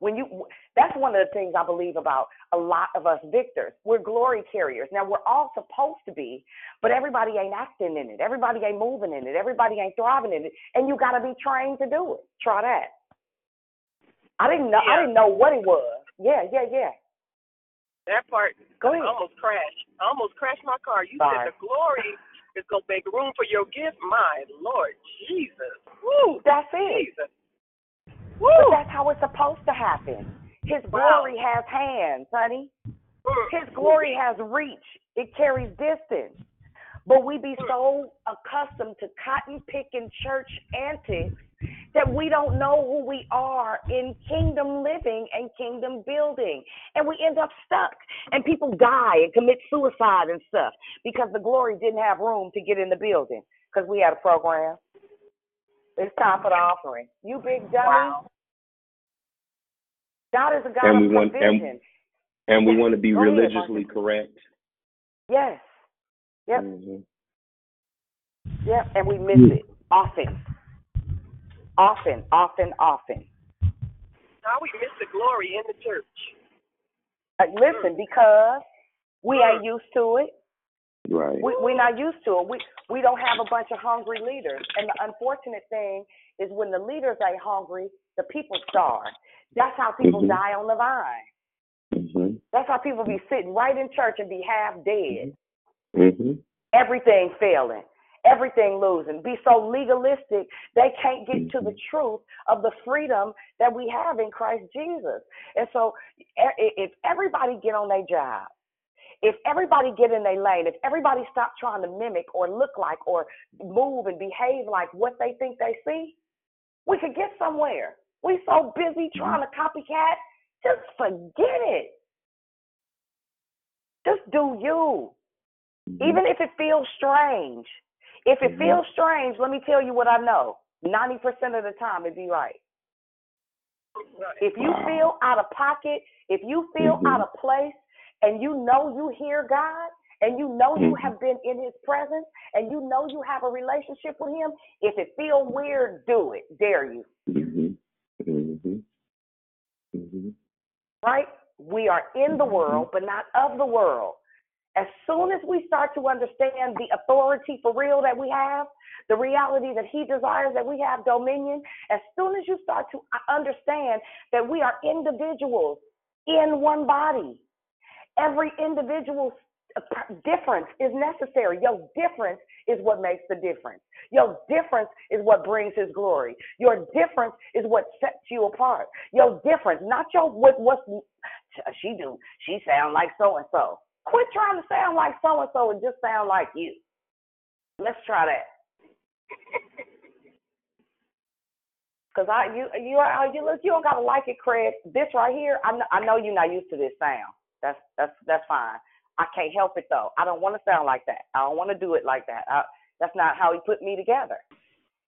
When you that's one of the things I believe about a lot of us victors. We're glory carriers. Now we're all supposed to be, but everybody ain't acting in it. Everybody ain't moving in it. Everybody ain't thriving in it. And you gotta be trained to do it. Try that. I didn't know I didn't know what it was. Yeah, yeah, yeah. That part, Go I ahead. almost crashed. I almost crashed my car. You Sorry. said the glory is going to make room for your gift. My Lord Jesus. Woo. That's it. Jesus. But that's how it's supposed to happen. His Wow. glory has hands, honey. Mm. His glory has reach. It carries distance. But we be so accustomed to cotton picking church antics that we don't know who we are in kingdom living and kingdom building. And we end up stuck. And people die and commit suicide and stuff because the glory didn't have room to get in the building because we had a program. It's time for the offering. You big dummy. God is a God And we of want- and- provision. And we want to be Go religiously Marcus. correct. Yes. Yep. hmm Yep. And we miss it often. Often, often, often. How we miss the glory in the church. Uh, listen, because we ain't used to it. Right. We, we're not used to it. We we don't have a bunch of hungry leaders. And the unfortunate thing is when the leaders ain't hungry, the people starve. That's how people Mhm. die on the vine. hmm That's how people be sitting right in church and be half dead. Hmm Everything failing, everything losing. Be so legalistic they can't get to the truth of the freedom that we have in Christ Jesus. And so, if everybody get on their job, if everybody get in their lane, if everybody stop trying to mimic or look like or move and behave like what they think they see, we could get somewhere. We so busy trying to copycat, just forget it. Just do you. Mm-hmm. Even if it feels strange. If it mm-hmm. feels strange, let me tell you what I know. 90% of the time it'd be right. If you Wow. feel out of pocket, if you feel Mhm. out of place, and you know you hear God, and you know you Mhm. have been in His presence, and you know you have a relationship with Him, if it feels weird, do it. Dare you, mm-hmm. right? We are in the world, but not of the world. As soon as we start to understand the authority for real that we have, the reality that He desires that we have dominion, as soon as you start to understand that we are individuals in one body, every individual uh, difference is necessary. Your difference is what makes the difference. Your difference is what brings His glory. Your difference is what sets you apart. Your difference, not your what what's she do. She sound like so and so. Quit trying to sound like so and so and just sound like you. Let's try that. Cause I you you are you look you don't gotta like it, Craig. This right here, I know, I know you're not used to this sound. That's that's that's fine. I can't help it though. I don't want to sound like that. I don't want to do it like that. I, that's not how he put me together.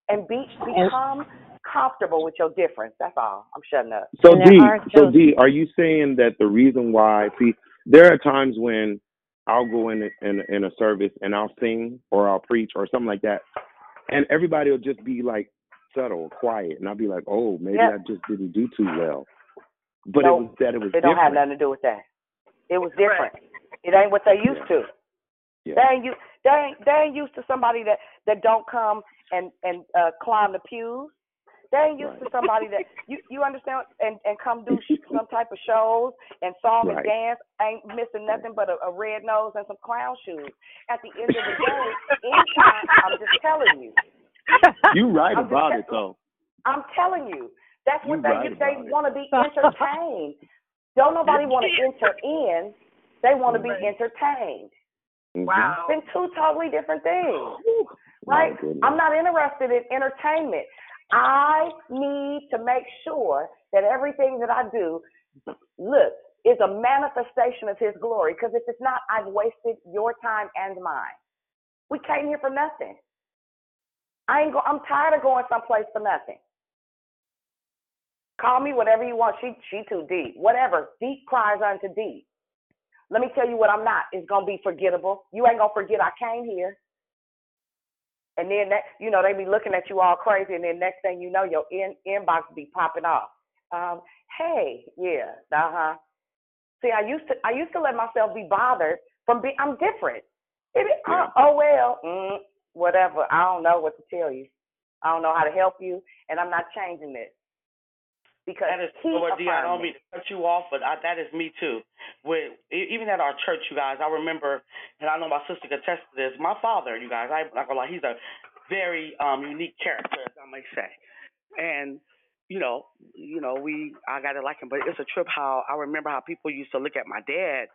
And be become comfortable with your difference. That's all. I'm shutting up. So And D, so those- D, are you saying that the reason why? See, there are times when I'll go in in in a service and I'll sing or I'll preach or something like that, and everybody will just be like subtle, quiet, and I'll be like, oh, maybe Yep. I just didn't do too well. But Nope. it was that it was It don't have nothing to do with that. It was different. It ain't what they used Yeah. to. Yeah. They ain't used. They ain't. They ain't used to somebody that that don't come and and uh climb the pews. They ain't used to somebody that you you understand and and come do some type of shows and song and dance. Ain't missing nothing but a, a red nose and some clown shoes. At the end of the day, anytime I'm just telling you. You right I'm about tell- it though. I'm telling you, that's what You they right they want to be entertained. Don't nobody want to enter in. They want to be entertained. Mhm. It's been two totally different things, My right? I'm not interested in entertainment. I need to make sure that everything that I do, look, is a manifestation of His glory. Because if it's not, I've wasted your time and mine. We came here for nothing. I ain't go. I'm tired of going someplace for nothing. Call me whatever you want. She she too deep. Whatever. Deep cries unto deep. Let me tell you what I'm not. It's gonna be forgettable. You ain't gonna forget I came here. And then that you know, they be looking at you all crazy and then next thing you know your in inbox be popping off. Um, hey, yeah, uh huh. See, I used to I used to let myself be bothered from being I'm different. It, Yeah. oh well, mm, whatever. I don't know what to tell you. I don't know how to help you, and I'm not changing this because That is he what Dion, I don't mean to cut you off, but I, that is me too. With e- even at our church, you guys, I remember, and I know my sister could attest to this. My father, you guys, I'm not gonna lie, he's a very um unique character, as I may say, and you know, you know, we I gotta like him, but it's a trip how I remember how people used to look at my dad,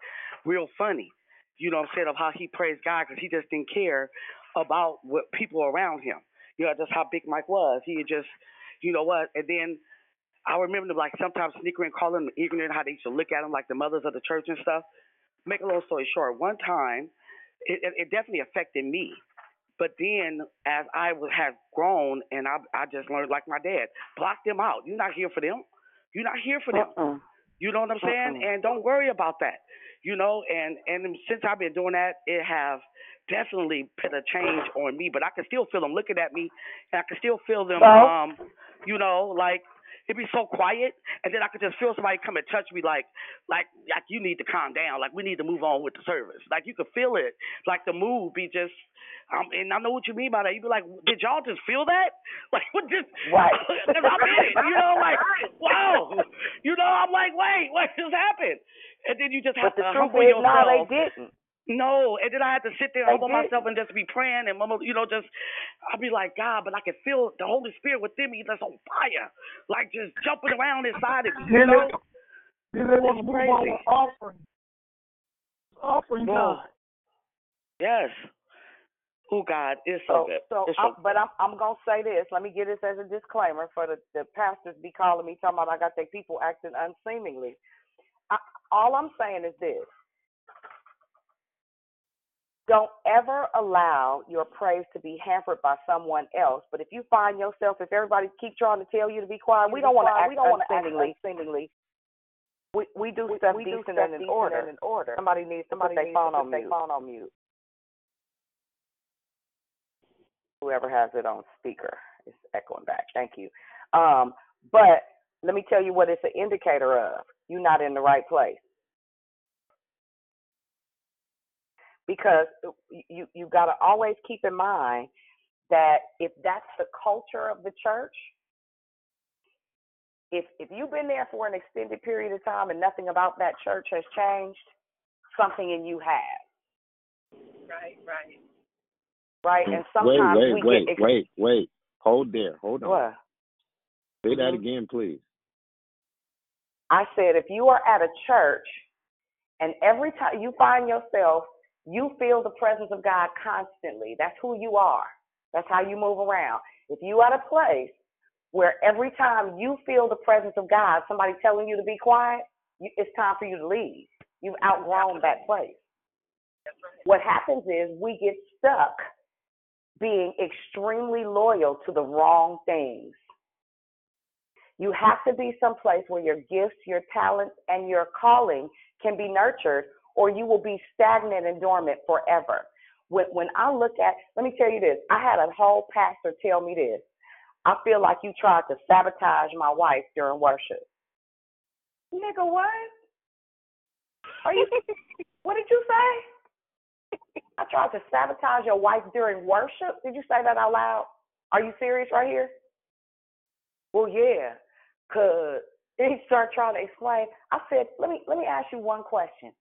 real funny. You know what I'm saying of how he praised God because he just didn't care about what people around him. You know, just how big Mike was. He had just, you know what, and then I remember them like sometimes sneaking sneakering, calling them ignorant, how they used to look at them like the mothers of the church and stuff. Make a long story short, one time, it, it, it definitely affected me. But then, as I was have grown, and I I just learned like my dad, block them out. You're not here for them. You're not here for them. Uh-uh. You know what I'm saying? Mm-mm. And don't worry about that. You know, and and since I've been doing that, it have definitely put a change on me. But I can still feel them looking at me, and I can still feel them. So? Um, you know, like it'd be so quiet, and then I could just feel somebody come and touch me, like like like you need to calm down, like we need to move on with the service. Like you could feel it, like the mood be just. Um, and I know what you mean by that. You'd be like, did y'all just feel that? Like, what just? Right. In it. You know, like, wow. You know, I'm like, wait, what just happened? And then you just have But the to truth humble is, yourself. no, they didn't. No, and then I had to sit there They myself and just be praying and mama, you know, just I'd be like, God, but I could feel the Holy Spirit within me that's on fire, like just jumping around inside of me. You know, then they want to move on with offering. Offering time. yes. Oh God, it's So, so good. so It's I'm, but I'm I'm gonna say this. Let me get this as a disclaimer for the the pastors be calling me talking about I got their people acting unseemingly. I, all I'm saying is this: don't ever allow your praise to be hampered by someone else. But if you find yourself, if everybody keep trying to tell you to be quiet, we don't want to act we don't want to act unseemingly. We we do We, stuff we do stuff and in decent order. and in order. Somebody needs to Somebody put their to phone put on their mute. phone on mute. whoever has it on speaker is echoing back. Thank you. Um, but let me tell you what it's an indicator of. You're not in the right place. Because you you got to always keep in mind that if that's the culture of the church, if if you've been there for an extended period of time and nothing about that church has changed, something in you has. Right, right. Right? And wait, sometimes wait, we wait, get ex- wait, wait. Hold there. Hold on. What? Say that Mhm. again, please. I said, if you are at a church and every time you find yourself, you feel the presence of God constantly. That's who you are. That's how you move around. If you are at a place where every time you feel the presence of God, somebody telling you to be quiet, you, it's time for you to leave. You've outgrown that place. What happens is we get stuck being extremely loyal to the wrong things. You have to be someplace where your gifts, your talents, and your calling can be nurtured, or you will be stagnant and dormant forever. When, when I look at, let me tell you this I had a whole pastor tell me this. I feel like you tried to sabotage my wife during worship. Nigga, what? Are you, what did you say? I tried to sabotage your wife during worship. Did you say that out loud? Are you serious right here? Well, yeah, cause then he started trying to explain. I said, let me let me ask you one question.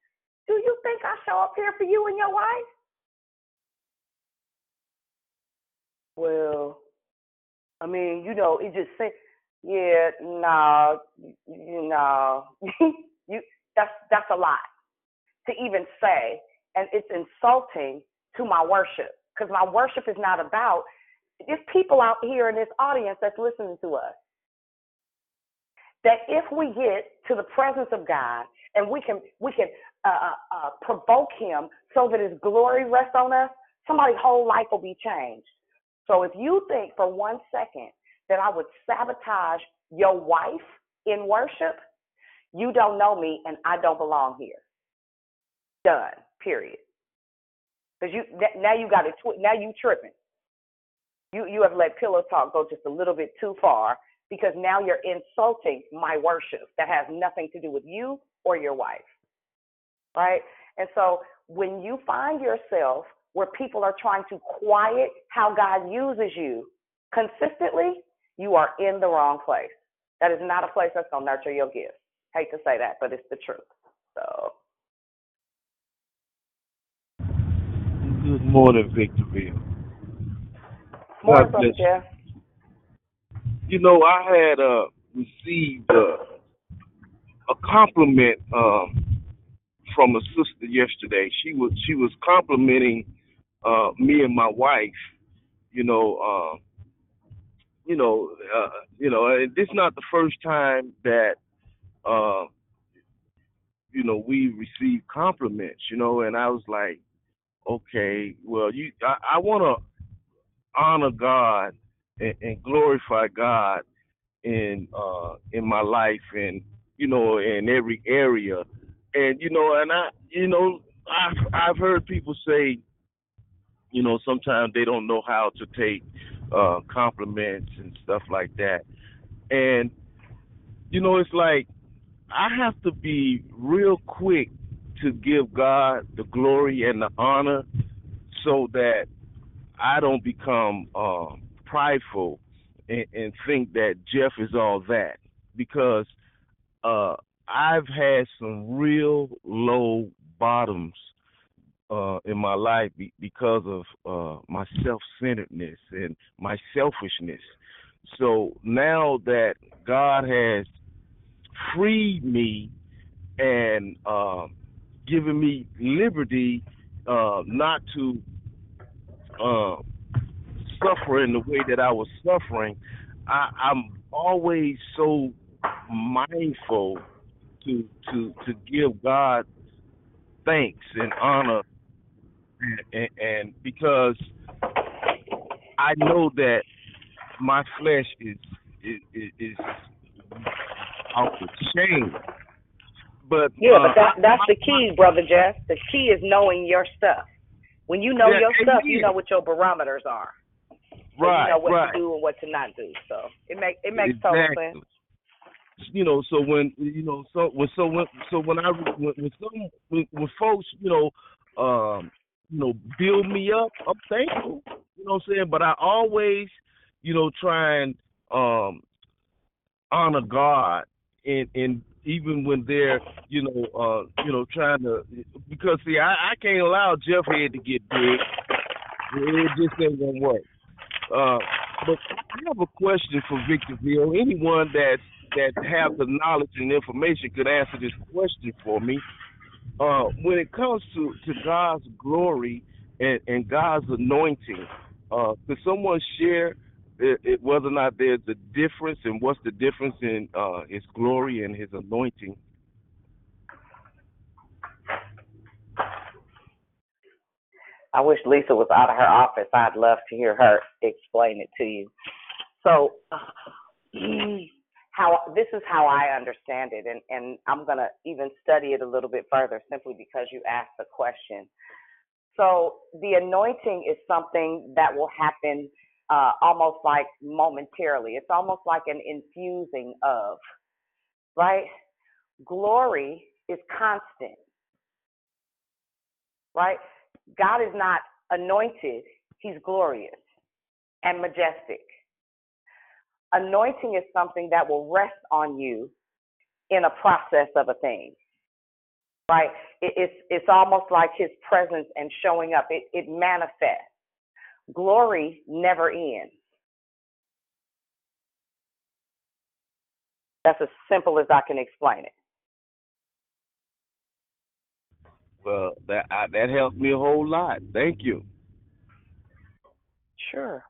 Do you think I show up here for you and your wife? Well, I mean, you know, it just say, yeah, no, you know, you that's that's a lot to even say, and it's insulting to my worship because my worship is not about. There's people out here in this audience that's listening to us. That if we get to the presence of God and we can we can uh, uh, uh, provoke Him so that His glory rests on us, somebody's whole life will be changed. So if you think for one second that I would sabotage your wife in worship, you don't know me and I don't belong here. Done. Period. Because you now you got to now you tripping. You you have let pillow talk go just a little bit too far because now you're insulting my worship that has nothing to do with you or your wife. Right? And so when you find yourself where people are trying to quiet how God uses you consistently, you are in the wrong place. That is not a place that's going to nurture your gifts. Hate to say that, but it's the truth. So. Good morning, Victorville. Morning, Brother Jeff. You know, I had uh, received uh, a compliment um, from a sister yesterday. She was she was complimenting uh, me and my wife. You know, uh, you know, uh, you know, and this is not the first time that uh, you know we received compliments. You know, and I was like, okay, well, you, I, I want to honor God and, and glorify God in uh in my life and you know in every area and you know and i you know i've i've heard people say you know sometimes they don't know how to take uh compliments and stuff like that. And you know it's like i have to be real quick to give god the glory and the honor so that i don't become um prideful and, and think that Jeff is all that. Because uh, I've had some real low bottoms uh, in my life be- because of uh, my self-centeredness and my selfishness. So now that God has freed me and uh, given me liberty uh, not to uh, suffer in the way that I was suffering, I, I'm always so mindful to to to give God thanks and honor, and, and, because I know that my flesh is is, is out of shame. But yeah, uh, but that that's the key, brother Jeff. The key is knowing your stuff. When you know Yeah, your stuff, you know what your barometers are. So Right, you know what right. to do and what to not do. So it make it makes total sense. You know so when you know so when so when so when i when, when some when, when folks you know um you know build me up i'm thankful you know what i'm saying? But i always you know try and um honor god and and even when they're you know uh you know trying to because see i i can't allow jeff head to get big. It just ain't gonna work. Uh, but I have a question for Victor Victorville. Anyone that that have the knowledge and information could answer this question for me. Uh, when it comes to, to God's glory and, and God's anointing, uh, could someone share it, it, whether or not there's a difference and what's the difference in uh, His glory and His anointing? I wish Lisa was out of her office. I'd love to hear her explain it to you. So, how this is how I understand it, and and I'm gonna even study it a little bit further simply because you asked the question. So the anointing is something that will happen uh, almost like momentarily. It's almost like an infusing of, right? Glory is constant, right? God is not anointed, He's glorious and majestic. Anointing is something that will rest on you in a process of a thing, right? It, it's it's almost like His presence and showing up. It it manifests. Glory never ends. That's as simple as I can explain it. Well, that I, that helped me a whole lot. Thank you. Sure.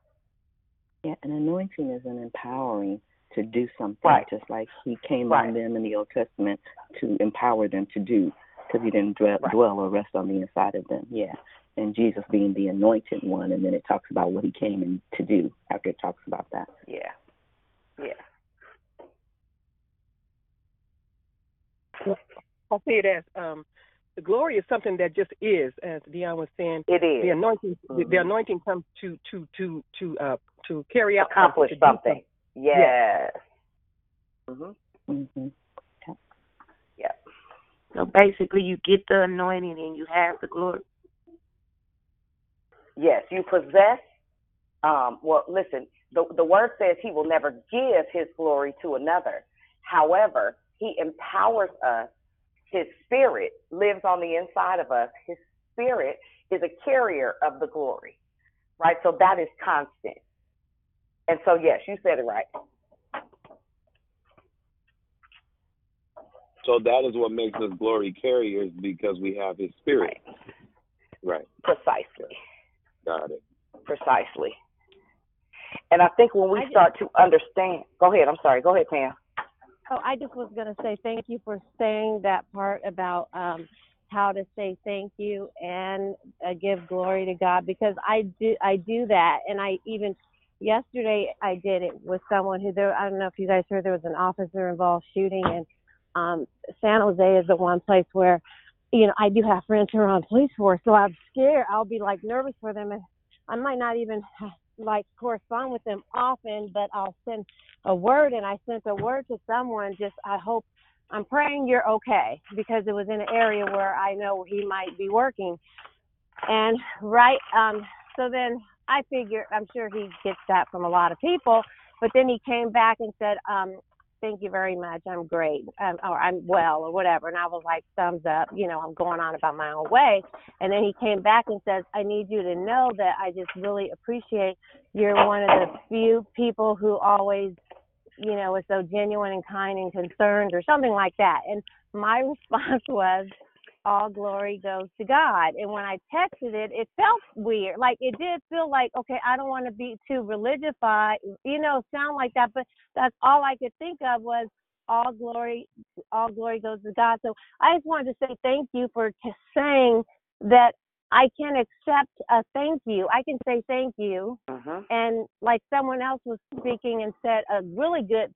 Yeah, an anointing is an empowering to do something, Right. just like He came Right. on them in the Old Testament to empower them to do, because He didn't dwell, Right. dwell or rest on the inside of them. Yeah, and Jesus being the anointed one, and then it talks about what He came in to do after it talks about that. Yeah. Yeah. I see it as um, the glory is something that just is, as Dion was saying. It is. The anointing, the, the anointing comes to to to to uh to carry out Accomplish to do something. Yes. Yes. Mhm. Mm-hmm. Yeah. So basically, you get the anointing and you have the glory. Yes, you possess. Um, well, listen, the, the word says he will never give his glory to another. However, he empowers us. His spirit lives on the inside of us. His spirit is a carrier of the glory, right? So that is constant. And so, yes, you said it right. So that is what makes us glory carriers because we have His Spirit. Right. Precisely. Got it. Precisely. And I think when we I just- start to understand, go ahead. I'm sorry. Go ahead, Pam. Oh, I just was going to say thank you for saying that part about um, how to say thank you and uh, give glory to God because I do I do that. And I even yesterday I did it with someone who there I don't know if you guys heard there was an officer involved shooting and um San Jose is the one place where you know I do have friends who are on police force. So I'm scared. I'll be like nervous for them and I might not even like correspond with them often but I'll send a word and I sent a word to someone just I hope I'm praying you're okay because it was in an area where I know he might be working. And right um so then I figure I'm sure he gets that from a lot of people, but then he came back and said um thank you very much. I'm great. Um, or I'm well or whatever. And I was like thumbs up, you know, I'm going on about my own way. And then he came back and says, I need you to know that I just really appreciate you're one of the few people who always you know, is so genuine and kind and concerned or something like that. And my response was, all glory goes to God. And when I texted it, it felt weird. Like it did feel like, okay, I don't want to be too religified, you know, sound like that. But that's all I could think of was all glory, all glory goes to God. So I just wanted to say thank you for saying that I can accept a thank you. I can say thank you. Mm-hmm. And like someone else was speaking and said a really good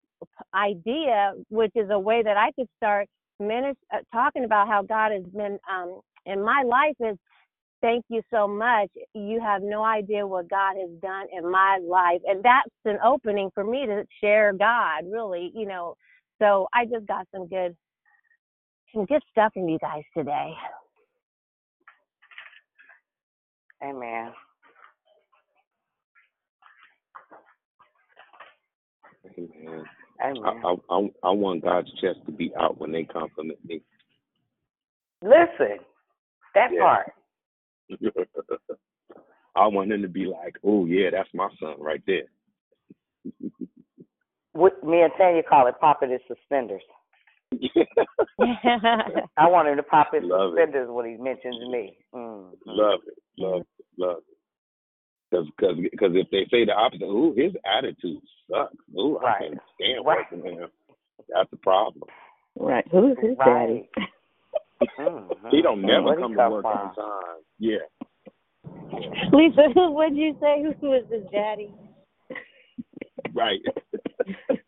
idea, which is a way that I could start minis- uh, talking about how God has been um, in my life is thank you so much. You have no idea what God has done in my life. And that's an opening for me to share God, really, you know. So I just got some good some good stuff from you guys today. Amen. Amen. I, I, I, I want God's chest to be out when they compliment me. Listen, that Yeah. part. I want them to be like, oh, yeah, that's my son right there. What me and Tanya call it popping his suspenders. I want him to pop his Love it. suspenders when he mentions me. Mm. Love it, love it, love it. Because cause, cause if they say the opposite, ooh, his attitude sucks. Ooh, right. I can't stand right. working with him. That's the problem. Right. Who's his right. daddy? mm-hmm. he don't never come, to work on time. Yeah. yeah. Lisa, what'd you say? Who was his daddy? right.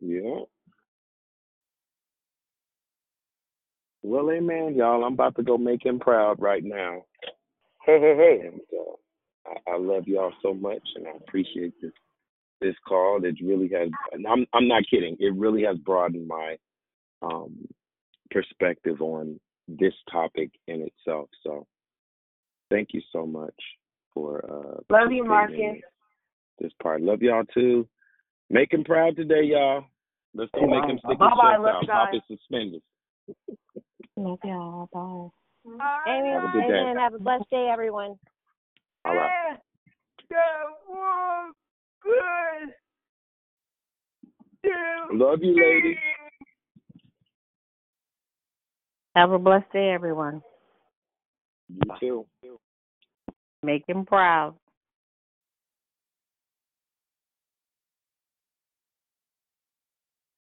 yeah. Well, amen, y'all. I'm about to go make him proud right now. Hey, hey, hey. And uh, I, I love y'all so much, and I appreciate this this call. It really has. I'm I'm not kidding. It really has broadened my um, perspective on this topic in itself. So, thank you so much for uh, Love you, Marcus. this part. Love y'all too. Make him proud today, y'all. Let's go make him stick his chest Love out, pop his suspenders. Love y'all. Bye. Amen. Have a good day. Amen. Have a blessed day, everyone. All right. Love you, lady. Have a blessed day, everyone. You too. Make him proud.